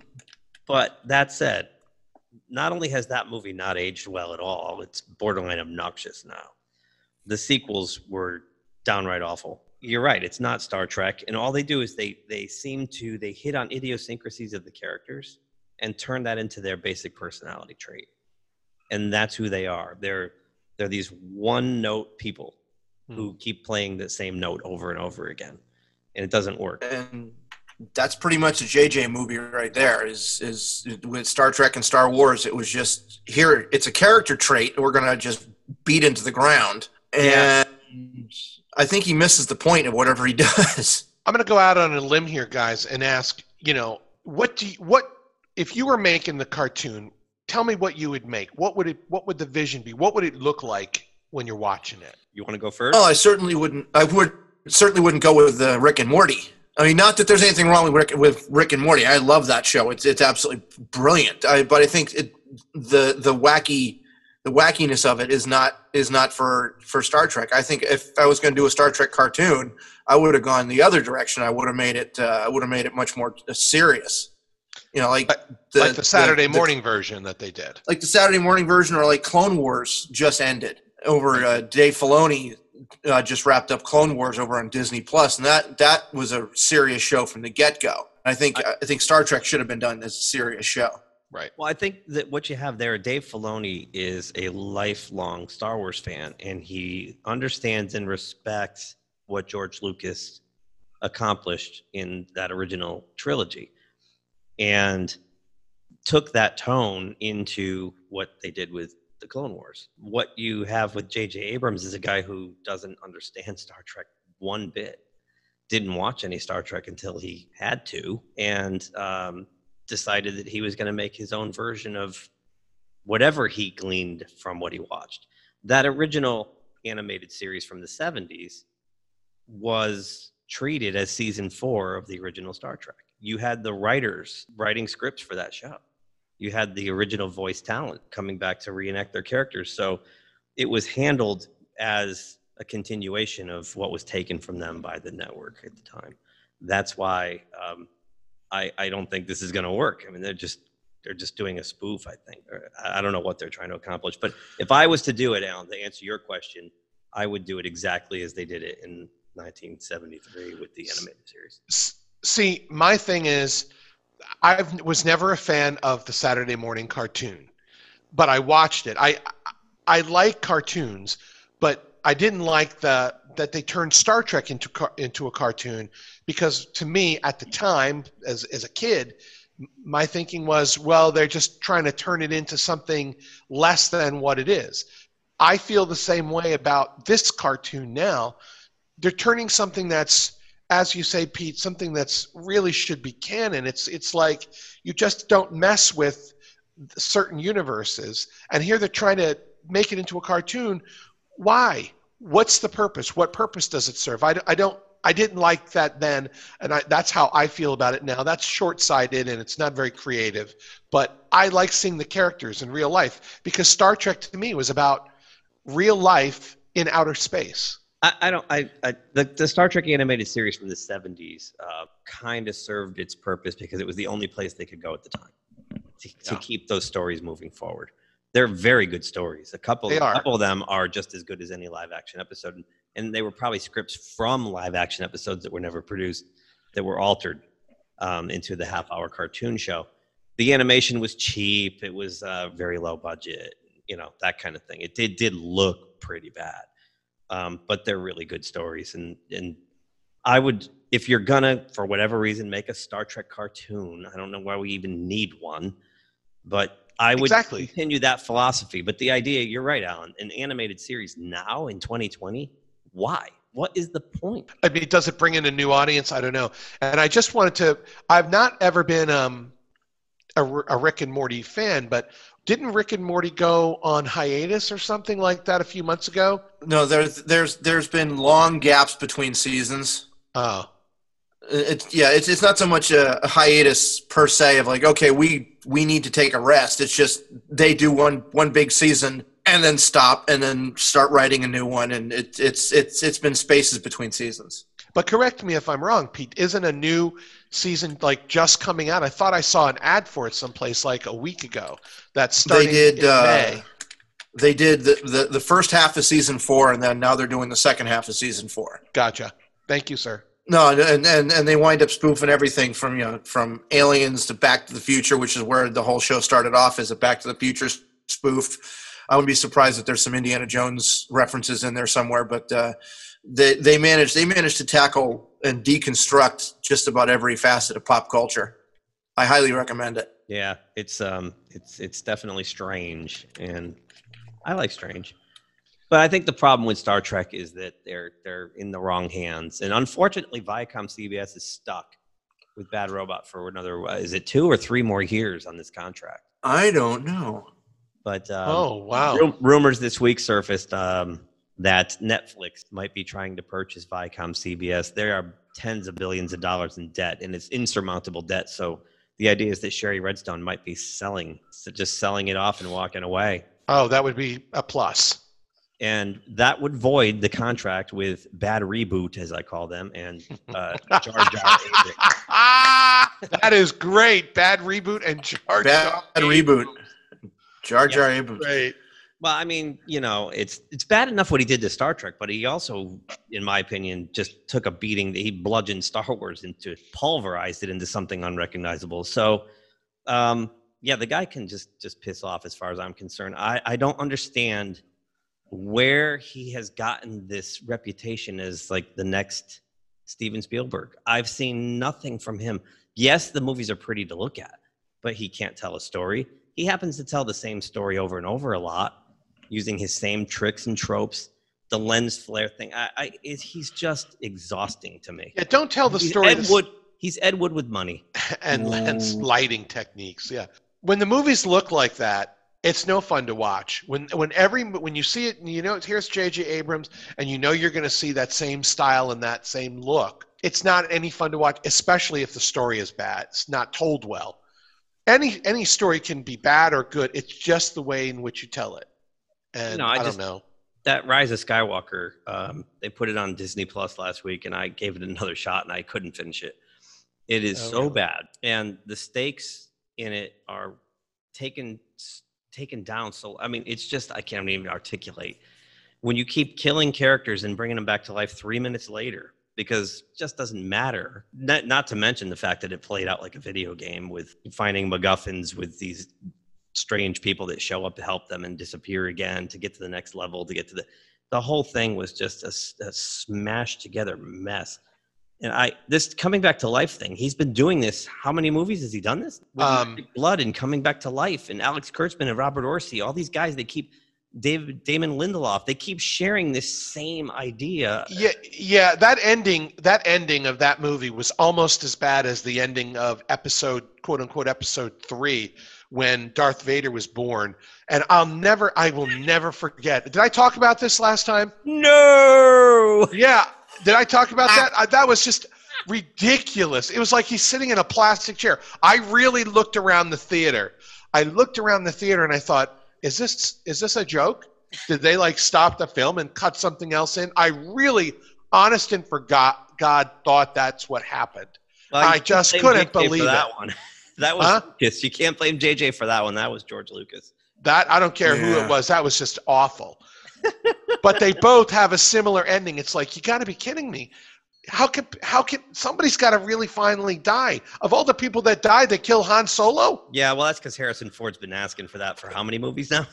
But that said, not only has that movie not aged well at all, it's borderline obnoxious now. The sequels were downright awful. You're right, it's not Star Trek, and all they do is they they seem to they hit on idiosyncrasies of the characters and turn that into their basic personality trait. And that's who they are. They're they're these one note people hmm. who keep playing the same note over and over again. And it doesn't work. and that's pretty much a JJ movie right there. Is is with Star Trek and Star Wars? It was just here. It's a character trait we're gonna just beat into the ground, and I think he misses the point of whatever he [laughs] does. I'm going to go out on a limb here, guys, and ask. You know, what do you, what if you were making the cartoon? Tell me what you would make. What would it? What would the vision be? What would it look like when you're watching it? You want to go first? Oh, I certainly wouldn't. I would certainly wouldn't go with uh, Rick and Morty. I mean, not that there's anything wrong with Rick, with Rick and Morty. I love that show. It's it's absolutely brilliant. I, but I think it, the the wacky the wackiness of it is not is not for for Star Trek. I think if I was going to do a Star Trek cartoon, I would have gone the other direction. I would have made it. Uh, I would have made it much more uh, serious. You know, like the, like the Saturday the- morning version that they did. like the Saturday morning version, or like Clone Wars just ended over uh, Dave Filoni uh, just wrapped up Clone Wars over on Disney Plus, and that that was a serious show from the get go. I think I think Star Trek should have been done as a serious show. Right. Well, I think that what you have there, Dave Filoni is a lifelong Star Wars fan, and he understands and respects what George Lucas accomplished in that original trilogy, and took that tone into what they did with the Clone Wars. What you have with J.J. Abrams is a guy who doesn't understand Star Trek one bit. Didn't watch any Star Trek until he had to, and um, decided that he was going to make his own version of whatever he gleaned from what he watched. That original animated series from the 70s was treated as season four of the original Star Trek. You had the writers writing scripts for that show. You had the original voice talent coming back to reenact their characters. So it was handled as a continuation of what was taken from them by the network at the time. That's why um, I, I don't think this is going to work. I mean, they're just they're just doing a spoof. I think Or I I don't know what they're trying to accomplish. But if I was to do it, Alan, to answer your question, I would do it exactly as they did it in 1973 with the animated series. See, my thing is, I was never a fan of the Saturday morning cartoon, but I watched it. I I like cartoons, but I didn't like the that they turned Star Trek into into a cartoon because to me at the time, as as a kid, my thinking was, well, they're just trying to turn it into something less than what it is. I feel the same way about this cartoon now. They're turning something that's as you say, Pete, something that's really should be canon. It's it's like you just don't mess with certain universes, and here they're trying to make it into a cartoon. Why? What's the purpose? What purpose does it serve? I, I don't. I didn't like that then, and I, that's how I feel about it now. That's short-sighted and it's not very creative. But I like seeing the characters in real life because Star Trek to me was about real life in outer space. I, I don't. I, I the, the Star Trek animated series from the '70s uh, kind of served its purpose because it was the only place they could go at the time to, to keep those stories moving forward. They're very good stories. A couple, a couple of them are just as good as any live action episode, and, and they were probably scripts from live action episodes that were never produced that were altered um, into the half hour cartoon show. The animation was cheap. It was uh, very low budget. You know that kind of thing. It did did look pretty bad um, but they're really good stories. And and I would, if you're gonna, for whatever reason, make a Star Trek cartoon, I don't know why we even need one, but I would Exactly. continue that philosophy. But the idea, you're right, Alan, an animated series now in 2020, why? What is the point? I mean, does it bring in a new audience? I don't know. And I just wanted to. I've not ever been um, a, R- a Rick and Morty fan, but didn't Rick and Morty go on hiatus or something like that a few months ago? No, there's there's there's been long gaps between seasons. Oh, It's yeah, it's it's not so much a, a hiatus per se of like okay, we we need to take a rest. It's just they do one one big season and then stop and then start writing a new one, and it, it's it's it's been spaces between seasons. but correct me if I'm wrong, Pete. Isn't a new season like just coming out? I thought I saw an ad for it someplace like a week ago. That's starting they did in uh, May. they did the, the the first half of season four, and then now they're doing the second half of season four. Gotcha. Thank you, sir. No, and, and and they wind up spoofing everything from you know from aliens to Back to the Future, which is where the whole show started off as a Back to the Future spoof. I wouldn't be surprised if there's some Indiana Jones references in there somewhere, but uh, they they managed they managed to tackle and deconstruct just about every facet of pop culture. I highly recommend it. Yeah, it's um, it's it's definitely strange, and I like strange. But I think the problem with Star Trek is that they're they're in the wrong hands, and unfortunately, Viacom CBS is stuck with Bad Robot for another. Is it two or three more years on this contract? I don't know. But um, Oh, wow. ru- rumors this week surfaced um, that Netflix might be trying to purchase Viacom CBS. There are tens of billions of dollars in debt, and it's insurmountable debt. So the idea is that Shari Redstone might be selling, so just selling it off and walking away. Oh, that would be a plus. And that would void the contract with Bad Reboot, as I call them, and uh, Jar Jar [laughs] that is great. Bad reboot and Jar Bad Jar. reboot. Jar Jar Abrams. Great. Well, I mean, you know, it's it's bad enough what he did to Star Trek, but he also, in my opinion, just took a beating. He bludgeoned Star Wars into pulverized it into something unrecognizable. So, um, yeah, the guy can just just piss off as far as I'm concerned. I I don't understand where he has gotten this reputation as like the next Steven Spielberg. I've seen nothing from him. Yes, the movies are pretty to look at, but he can't tell a story. He happens to tell the same story over and over a lot, using his same tricks and tropes. The lens flare thing. I, I it, he's just exhausting to me. Yeah, don't tell the He's story. Ed Wood. He's Ed Wood with money. [laughs] and lens lighting techniques. Yeah. When the movies look like that, it's no fun to watch. When when every when you see it, and you know here's J.J. Abrams, and you know you're going to see that same style and that same look. It's not any fun to watch, especially if the story is bad. It's not told well. Any any story can be bad or good. It's just the way in which you tell it. And No, I, I don't just- know. That Rise of Skywalker, um, they put it on Disney Plus last week, and I gave it another shot, and I couldn't finish it. It is Oh, so really? bad, and the stakes in it are taken taken down. So I mean, it's just I can't even articulate. When you keep killing characters and bringing them back to life three minutes later, because just doesn't matter. Not, not to mention the fact that it played out like a video game with finding MacGuffins with these strange people that show up to help them and disappear again to get to the next level to get to the the whole thing was just a smashed together mess and i this coming back to life thing he's been doing this how many movies has he done this Um, blood and coming back to life and alex kurtzman and roberto orci all these guys they keep david damon lindelof they keep sharing this same idea Yeah, yeah. That ending, that ending of that movie was almost as bad as the ending of episode, quote unquote, episode three, when Darth Vader was born. And I'll never, I will never forget. Did I talk about this last time? no Yeah. Did I talk about ah. that? I, that was just ridiculous. It was like he's sitting in a plastic chair. I really looked around the theater. I looked around the theater and I thought, is this is this a joke? Did they like stop the film and cut something else in? I really, honest and forgot, God thought that's what happened. Well, I just couldn't JJ believe that it. one [laughs] that was Huh? lucas you can't blame jj for that one that was george lucas That I don't care who it was. That was just awful. But they both have a similar ending. It's like you got to be kidding me. How can how can somebody's got to really finally die? Of all the people that died, they kill Han Solo, Yeah, well, that's because Harrison Ford's been asking for that for how many movies now?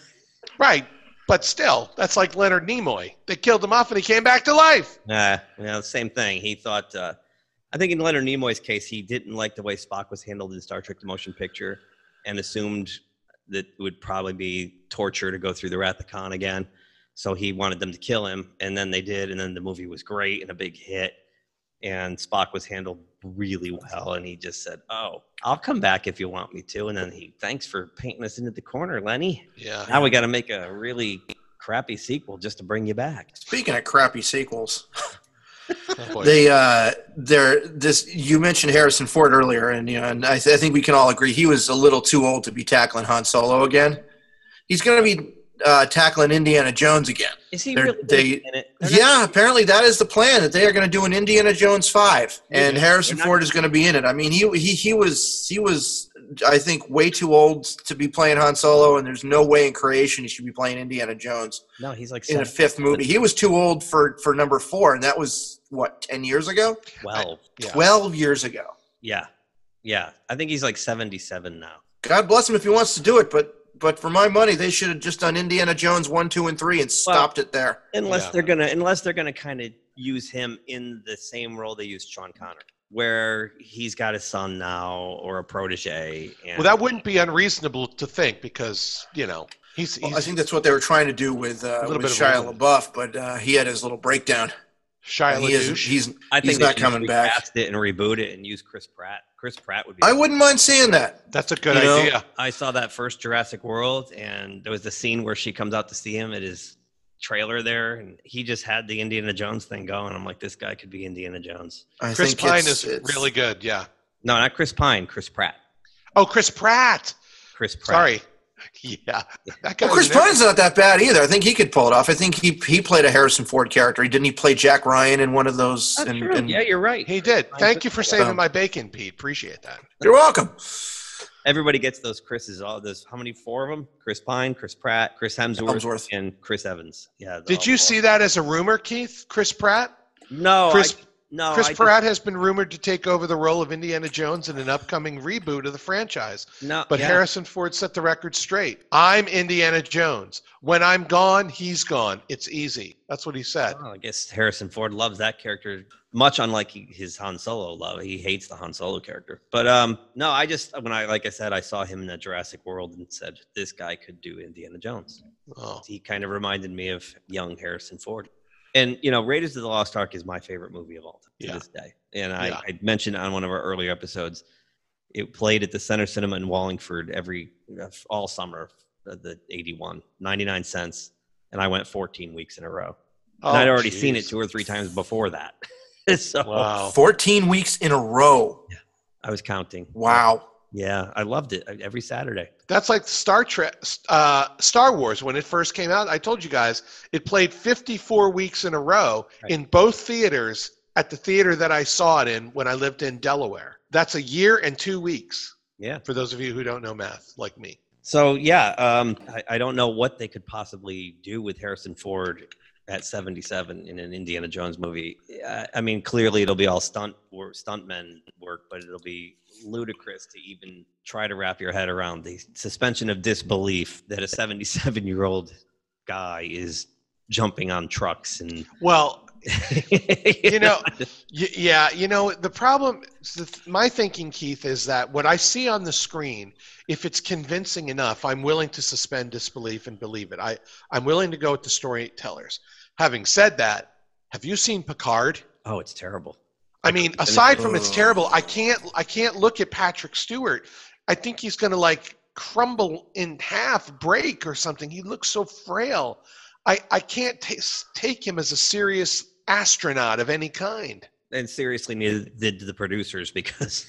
right? But still, that's like Leonard Nimoy. They killed him off, and he came back to life. Uh, yeah, same thing. He thought, uh, I think in Leonard Nimoy's case, he didn't like the way Spock was handled in Star Trek: The Motion Picture, and assumed that it would probably be torture to go through the Khan again. So he wanted them to kill him, and then they did, and then the movie was great and a big hit, and Spock was handled really well, and he just said, "Oh, I'll come back if you want me to," and then he, thanks for painting us into the corner, Lenny. Yeah. Now we got to make a really crappy sequel just to bring you back. Speaking of crappy sequels, [laughs] Oh, they uh, they're this. You mentioned Harrison Ford earlier, and you know, and I, th- I think we can all agree he was a little too old to be tackling Han Solo again. He's going to be uh, tackling Indiana Jones again. Is he They're- really they- in it? They're not- Yeah, apparently that is the plan that they are going to do an Indiana Jones five, and Harrison not- Ford is going to be in it. I mean, he he he was he was I think way too old to be playing Han Solo, and there's no way in creation he should be playing Indiana Jones No, he's like in a seven- fifth movie. He was too old for for number four, and that was what ten years ago, twelve. Yeah. twelve years ago. Yeah, yeah. I think he's like seventy-seven now. God bless him if he wants to do it, but but for my money, they should have just done Indiana Jones one, two, and three and stopped it there. Unless Yeah. they're gonna, unless they're gonna kind of use him in the same role they used Sean Connery, where he's got a son now or a protege. And Well, that wouldn't be unreasonable to think because you know he's. Well, he's I think that's what they were trying to do with uh, little with bit of Shia reason. LaBeouf, but uh, he had his little breakdown. Shia he isn't, he's I think he's not coming back. recast it and reboot it and use Chris Pratt. Chris Pratt would be. I wouldn't mind seeing that. That's a good You know, idea. I saw that first Jurassic World, and there was the scene where she comes out to see him at his trailer there, and he just had the Indiana Jones thing going. I'm like, this guy could be Indiana Jones. I Chris think Pine it's- is it's- really good. Yeah. No, not Chris Pine. Chris Pratt. Oh, Chris Pratt. Chris Pratt. Sorry. [laughs] Yeah. That Well, Chris Pine's not that bad either. I think he could pull it off. I think he he played a Harrison Ford character. He Didn't he play Jack Ryan in one of those? That's and- true. and- yeah, you're right. He did. Thank you for saving So- my bacon, Pete. Appreciate that. You're welcome. Everybody gets those Chris's. All those. How many? Four of them. Chris Pine, Chris Pratt, Chris Hemsworth, Hemsworth. and Chris Evans. Yeah. Did you four. see that as a rumor, Keith? Chris Pratt? No. Chris- I, no. Chris I Pratt has been rumored to take over the role of Indiana Jones in an upcoming reboot of the franchise. No. But yeah. Harrison Ford set the record straight. I'm Indiana Jones. When I'm gone, he's gone. It's easy. That's what he said. Well, I guess Harrison Ford loves that character, much unlike his Han Solo love. He hates the Han Solo character. But um, no, I just when I like I said, I saw him in the Jurassic World and said this guy could do Indiana Jones. Oh. He kind of reminded me of young Harrison Ford. And you know, Raiders of the Lost Ark is my favorite movie of all time to Yeah. this day. And I, Yeah. I mentioned on one of our earlier episodes, it played at the Center Cinema in Wallingford every all summer. The, the 81, 99 cents, and I went 14 weeks in a row. And I'd Oh, already seen it two or three times before that. [laughs] so Wow. 14 weeks in a row. I was counting. Wow. Yeah, I loved it every Saturday. That's like Star Trek, uh, Star Wars when it first came out. I told you guys it played 54 weeks in a row Right. in both theaters at the theater that I saw it in when I lived in Delaware. That's a year and two weeks Yeah. for those of you who don't know math like me. So yeah, um, I, I don't know what they could possibly do with Harrison Ford at 77 in an Indiana Jones movie. I, mean, clearly it'll be all stunt or stuntmen work, but it'll be ludicrous to even try to wrap your head around the suspension of disbelief that a 77 year old guy is jumping on trucks and Well, [laughs] you know, yeah, you know, the problem, my thinking, Keith, is that what I see on the screen, if it's convincing enough, I'm willing to suspend disbelief and believe it. I, I'm willing to go with the storytellers. Having said that, have you seen Picard? oh, it's terrible. I mean, aside from it's terrible, I can't, I can't look at Patrick Stewart. I think he's going to like crumble in half, break or something. He looks so frail. I, I can't ta take him as a serious astronaut of any kind. and seriously neither did the producers because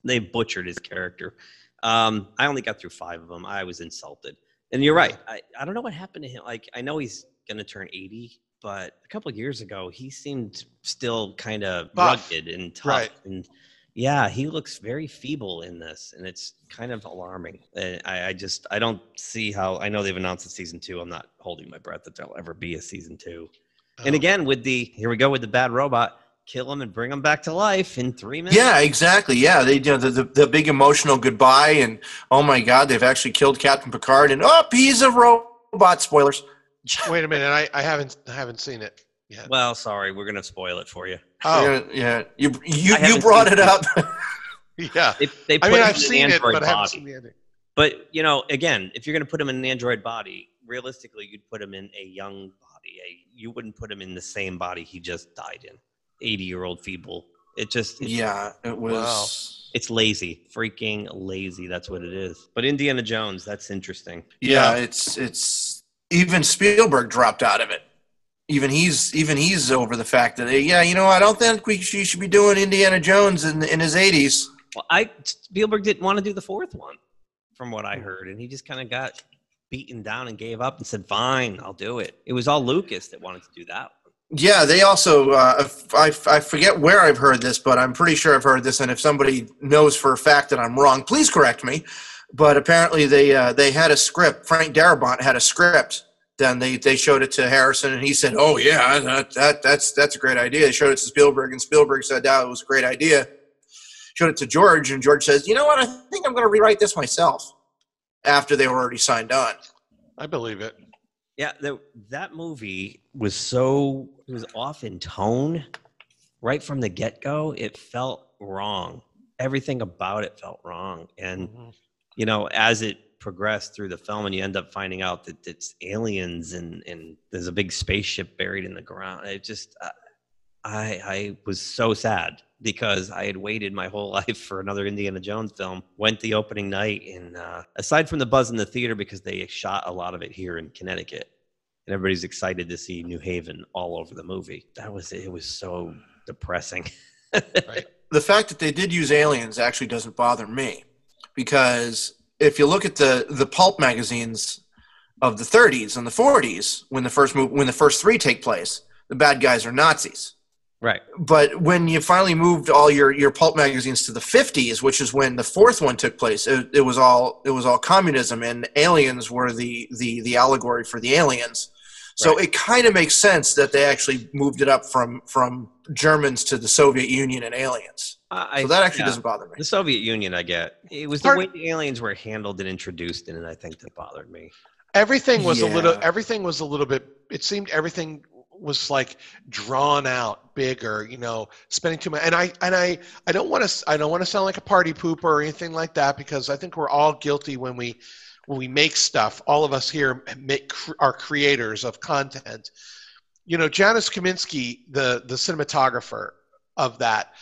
[laughs] they butchered his character. Um, I only got through five of them. I was insulted. And you're right. I, I don't know what happened to him. Like I know he's gonna turn 80, but a couple years ago he seemed still kind of rugged and tough. Right. And yeah, he looks very feeble in this, and it's kind of alarming. And I, I just I don't see how. I know they've announced a season two. I'm not holding my breath that there'll ever be a season two. And Oh. again, with the here we go with the bad robot, kill him and bring him back to life in three minutes. Yeah, exactly. Yeah, they you know the, the the big emotional goodbye and oh my god, they've actually killed Captain Picard and oh, he's a robot. Spoilers. [laughs] Wait a minute, I, I haven't I haven't seen it yet. Well, sorry, we're gonna spoil it for you. Oh, Yeah, yeah. You you, I you brought it up. [laughs] yeah. they, they put I mean, I've in seen an it, android but I haven't body. seen the ending. But you know, again, if you're gonna put him in an android body, realistically, you'd put him in a young body. You wouldn't put him in the same body he just died in. 80 year old feeble. It just yeah, it was. it's lazy, freaking lazy. That's what it is. But Indiana Jones, that's interesting. Yeah, it's it's even Spielberg dropped out of it. Even he's even he's over the fact that yeah, you know, I don't think we should, should be doing Indiana Jones in in his 80s. Well, I Spielberg didn't want to do the fourth one, from what I heard, and he just kind of got beaten down and gave up and said, "Fine, I'll do it." It was all Lucas that wanted to do that. Yeah, they also uh, I I forget where I've heard this, but I'm pretty sure I've heard this. And if somebody knows for a fact that I'm wrong, please correct me. But apparently they uh, they had a script. Frank Darabont had a script. Then they, they showed it to Harrison, and he said, "Oh yeah, that, that that's that's a great idea." They showed it to Spielberg, and Spielberg said, "Yeah, it was a great idea." Showed it to George, and George says, "You know what? I think I'm going to rewrite this myself." After they were already signed on. I believe it. Yeah, the, that movie was so it was off in tone right from the get go. It felt wrong. Everything about it felt wrong, and you know, as it progressed through the film, and you end up finding out that it's aliens and and there's a big spaceship buried in the ground. It just, uh, I I was so sad because I had waited my whole [laughs] life for another Indiana Jones film. Went the opening night, and uh, aside from the buzz in the theater, because they shot a lot of it here in Connecticut, and everybody's excited to see New Haven all over the movie. That was it. Was so depressing. the fact that they did use aliens actually doesn't bother me because if you look at the the pulp magazines of the 30s and the 40s when the first move when the first three take place the bad guys are nazis right but when you finally moved all your your pulp magazines to the 50s which is when the fourth one took place it, it was all it was all communism and aliens were the the the allegory for the aliens so Right. it kind of makes sense that they actually moved it up from from Germans to the Soviet Union and aliens. I, so that actually yeah. doesn't bother me. The Soviet Union, I get. It was Part- the way the aliens were handled and introduced in it. I think that bothered me. everything was a little everything was a little bit it seemed everything was like drawn out bigger you know spending too much and i and i i don't want to i don't want to sound like a party pooper or anything like that because i think we're all guilty when we when we make stuff all of us here make are creators of content you know Janusz Kaminski the the cinematographer of that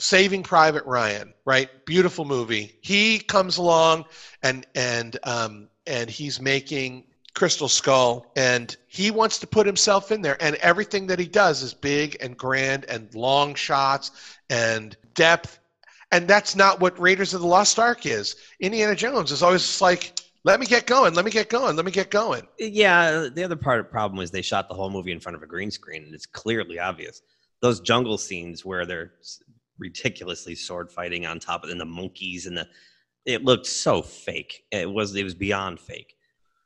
Saving Private Ryan, right? Beautiful movie. He comes along and and um, and he's making Crystal Skull, and he wants to put himself in there, and everything that he does is big and grand and long shots and depth, and that's not what Raiders of the Lost Ark is. Indiana Jones is always like, let me get going, let me get going, let me get going. Yeah, the other part of the problem was they shot the whole movie in front of a green screen, and it's clearly obvious. Those jungle scenes where they're ridiculously sword fighting on top of and the monkeys and the it looked so fake. It was it was beyond fake.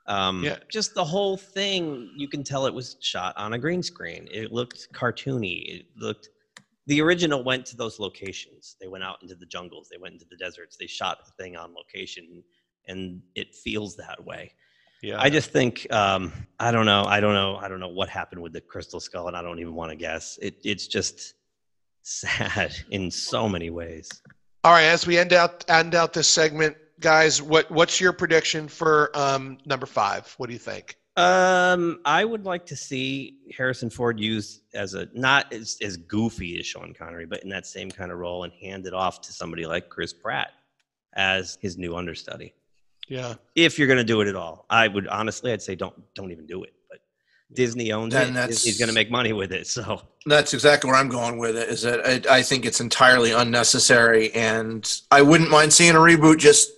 Um, Yeah. Just the whole thing, you can tell it was shot on a green screen. It looked cartoony. It looked. The original went to those locations. They went out into the jungles. They went into the deserts. They shot the thing on location, and it feels that way. Yeah, I just think um, I don't know. I don't know. I don't know what happened with the crystal skull, and I don't even want to guess. It, it's just [laughs] sad in so many ways. All right, as we end out end out this segment, guys, what what's your prediction for um, number five? What do you think? Um, I would like to see Harrison Ford used as a not as, as goofy as Sean Connery, but in that same kind of role, and hand it off to somebody like Chris Pratt as his new understudy. Yeah. If you're going to do it at all, I would honestly, I'd say don't don't even do it. But Disney owns Then it. that's- Disney's going to make money with it, so. That's exactly where I'm going with it. Is that I, I think it's entirely unnecessary, and I wouldn't mind seeing a reboot. Just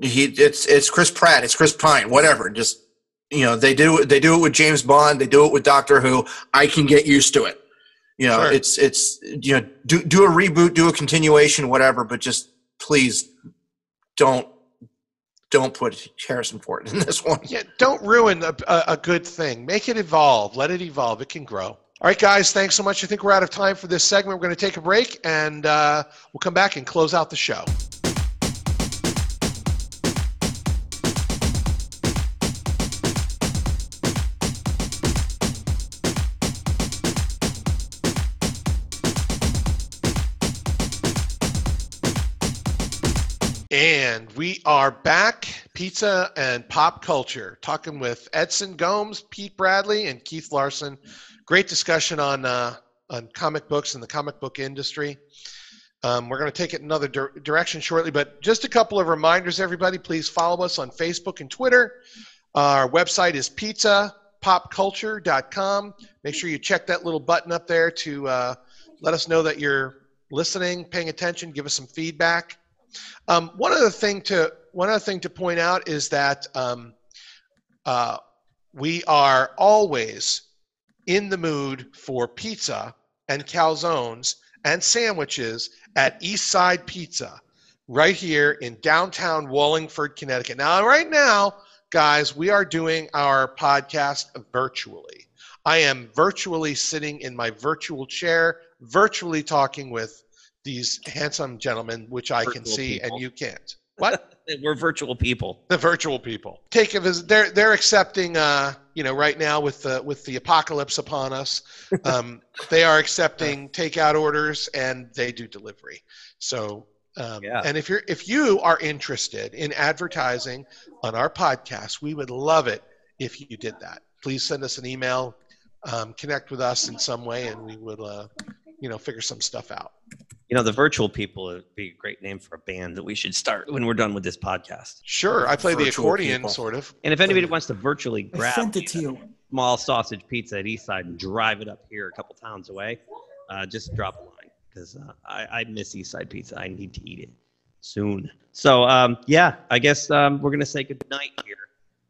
he, it's it's Chris Pratt, it's Chris Pine, whatever. Just you know, they do they do it with James Bond, they do it with Doctor Who. I can get used to it. You know, Sure. it's it's you know, do do a reboot, do a continuation, whatever. But just please don't don't put Harrison Ford in [laughs] this one. Yeah, don't ruin a, a, a good thing. Make it evolve. Let it evolve. It can grow. All right, guys, thanks so much. I think we're out of time for this segment. We're going to take a break and uh, we'll come back and close out the show. And we are back, pizza and pop culture, talking with Edson Gomes, Pete Bradley, and Keith Larsen. Great discussion on uh, on comic books and the comic book industry. Um, we're going to take it another dir- direction shortly, but just a couple of reminders, everybody. Please follow us on Facebook and Twitter. Our website is pizzapopculture.com. Make sure you check that little button up there to uh, let us know that you're listening, paying attention, give us some feedback. Um, one other thing to one other thing to point out is that um, uh, we are always in the mood for pizza and calzones and sandwiches at East Side Pizza, right here in downtown Wallingford, Connecticut. Now, right now, guys, we are doing our podcast virtually. I am virtually sitting in my virtual chair, virtually talking with these handsome gentlemen, which I can see people. and you can't. [laughs] What? We're virtual people. the virtual people take a visit. They're they're accepting. Uh, you know, right now with the with the apocalypse upon us, [laughs] um, they are accepting takeout orders and they do delivery. So. Um, Yeah. And if you're if you are interested in advertising on our podcast, we would love it if you did that. Please send us an email, um, connect with us in some way, and we will, uh, you know, figure some stuff out. You know, the virtual people would be a great name for a band that we should start when we're done with this podcast. Sure, I play the accordion, people. sort of. And if anybody wants to virtually I grab sent it to you. small sausage pizza at Eastside and drive it up here a couple towns away, uh, just drop a line because uh, I, I miss Eastside pizza. I need to eat it soon. So um, yeah, I guess um, we're gonna say good night here.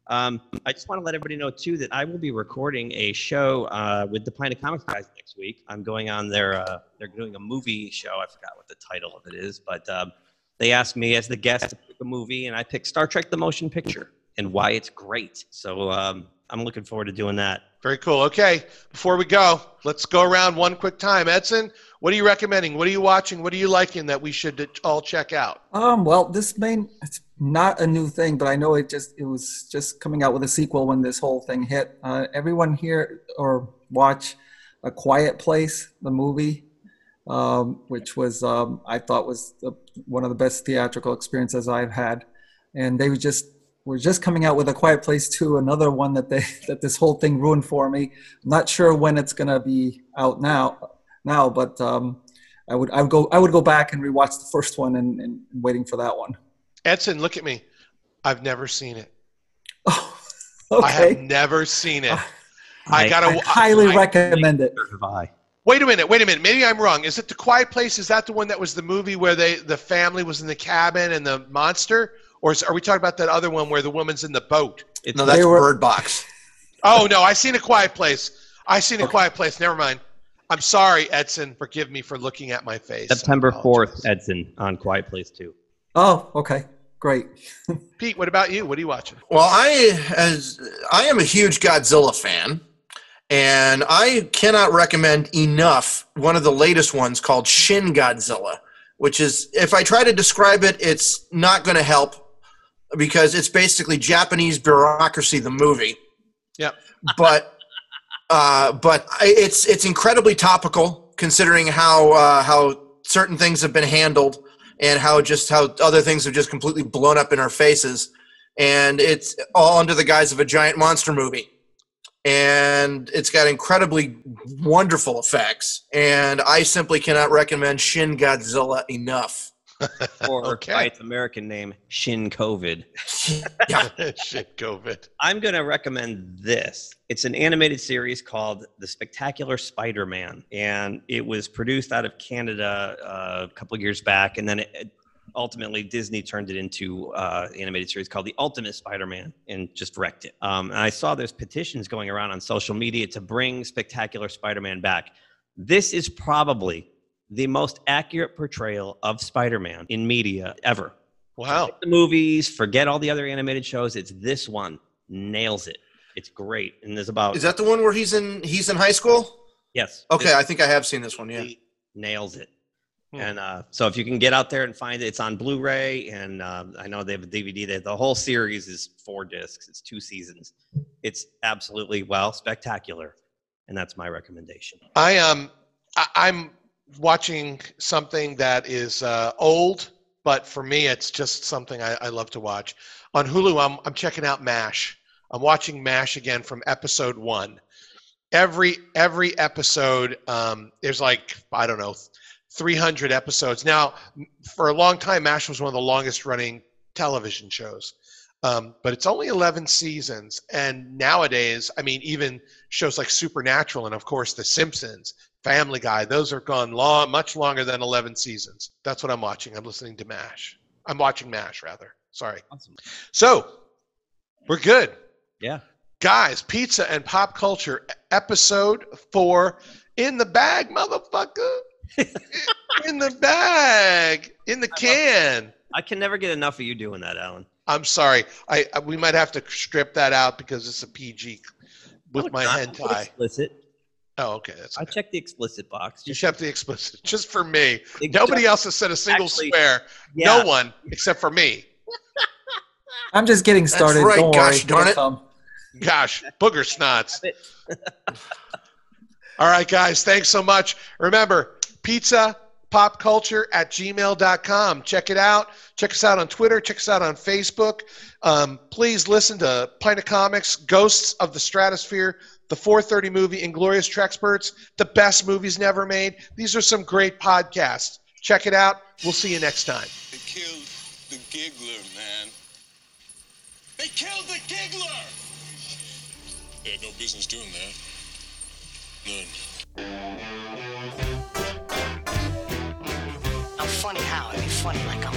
Um, I just want to let everybody know too that I will be recording a show uh, with the Planet Comics guys next week. I'm going on their uh, they're doing a movie show. I forgot what the title of it is, but um, they asked me as the guest to pick a movie, and I picked Star Trek: The Motion Picture and why it's great. So um, I'm looking forward to doing that. Very cool. Okay, before we go, let's go around one quick time. Edson, what are you recommending? What are you watching? What are you liking that we should all check out? Um, well, this main it's not a new thing, but I know it just it was just coming out with a sequel when this whole thing hit. Uh, everyone here or watch A Quiet Place, the movie, um, which was um, I thought was the, one of the best theatrical experiences I've had, and they were just were just coming out with A Quiet Place 2, another one that they [laughs] that this whole thing ruined for me. I'm not sure when it's gonna be out now now, but um, I would I would go I would go back and rewatch the first one and, and waiting for that one. Edson, look at me. I've never seen it. [laughs] Okay. I have never seen it. [laughs] I gotta I highly I- recommend it. Wait a minute, wait a minute. Maybe I'm wrong. Is it the Quiet Place? Is that the one that was the movie where they the family was in the cabin and the monster? Or is, are we talking about that other one where the woman's in the boat? no, that's Bird Box. Oh no, I seen a Quiet Place. I seen a Quiet Place. Never mind. I'm sorry, Edson. Forgive me for looking at my face. September 4th, Edson on Quiet Place 2. Oh, okay, great. [laughs] Pete, what about you? What are you watching? Well, I as I am a huge Godzilla fan, and I cannot recommend enough one of the latest ones called Shin Godzilla, which is if I try to describe it, it's not going to help because it's basically Japanese bureaucracy the movie. Yep. But [laughs] uh, but it's it's incredibly topical considering how uh, how certain things have been handled and how just how other things have just completely blown up in our faces and it's all under the guise of a giant monster movie and it's got incredibly wonderful effects and i simply cannot recommend shin godzilla enough [laughs] Or by its American name, Shin COVID. [laughs] yeah. Shit, COVID. I'm going to recommend this. It's an animated series called The Spectacular Spider Man, and it was produced out of Canada uh, a couple of years back, and then it, it- ultimately Disney turned it into uh, an animated series called The Ultimate Spider Man and just wrecked it. Um, and I saw there's petitions going around on social media to bring Spectacular Spider Man back. This is probably the most accurate portrayal of Spider Man in media ever Wow. the movies, forget all the other animated shows. It's this one nails it. It's great, and there's about is that the one where he's in he's in high school yes. okay this i think i have seen this one yeah nails it. Hmm. And uh, so if you can get out there and find it, it's on Blu-ray, and uh, I know they have a DVD. They, the whole series is four discs. It's two seasons. It's absolutely well spectacular, and that's my recommendation. I um I, I'm watching something that is uh, old, but for me it's just something I, I love to watch. On Hulu, I'm I'm checking out MASH. I'm watching MASH again from episode one. Every every episode, um, there's like I don't know, 300 episodes. Now, for a long time, MASH was one of the longest running television shows. Um, but it's only 11 seasons. And nowadays, I mean, even shows like Supernatural and, of course, The Simpsons, Family Guy, those are gone long, much longer than 11 seasons. That's what I'm watching. I'm listening to MASH. I'm watching MASH, rather. Sorry. Awesome. So, we're good. Yeah. Guys, pizza and pop culture episode four in the bag, motherfucker. [laughs] in the bag, in the can. I can never get enough of you doing that, Alan. I'm sorry. I, I we might have to strip that out because it's a PG with my hentai. Explicit. Oh, okay. That's I checked the explicit box. you checked the explicit just for me. It Nobody else has said a single Actually, swear. yeah. No one except for me. [laughs] I'm just getting started. right, Don't gosh worry. darn It'll it. come. Gosh, booger snots. [laughs] All right, guys, thanks so much. Remember, pizza pop culture at gmail.com. Check it out. Check us out on Twitter. Check us out on Facebook. Um, please listen to Pint of Comics, Ghosts of the Stratosphere, the 430 movie, Inglorious Treksperts, the best movies never made. These are some great podcasts. Check it out. We'll see you next time. They killed the giggler, man. They killed the giggler! They had no business doing that. None. I'm funny how? I mean, funny like I'm a clown,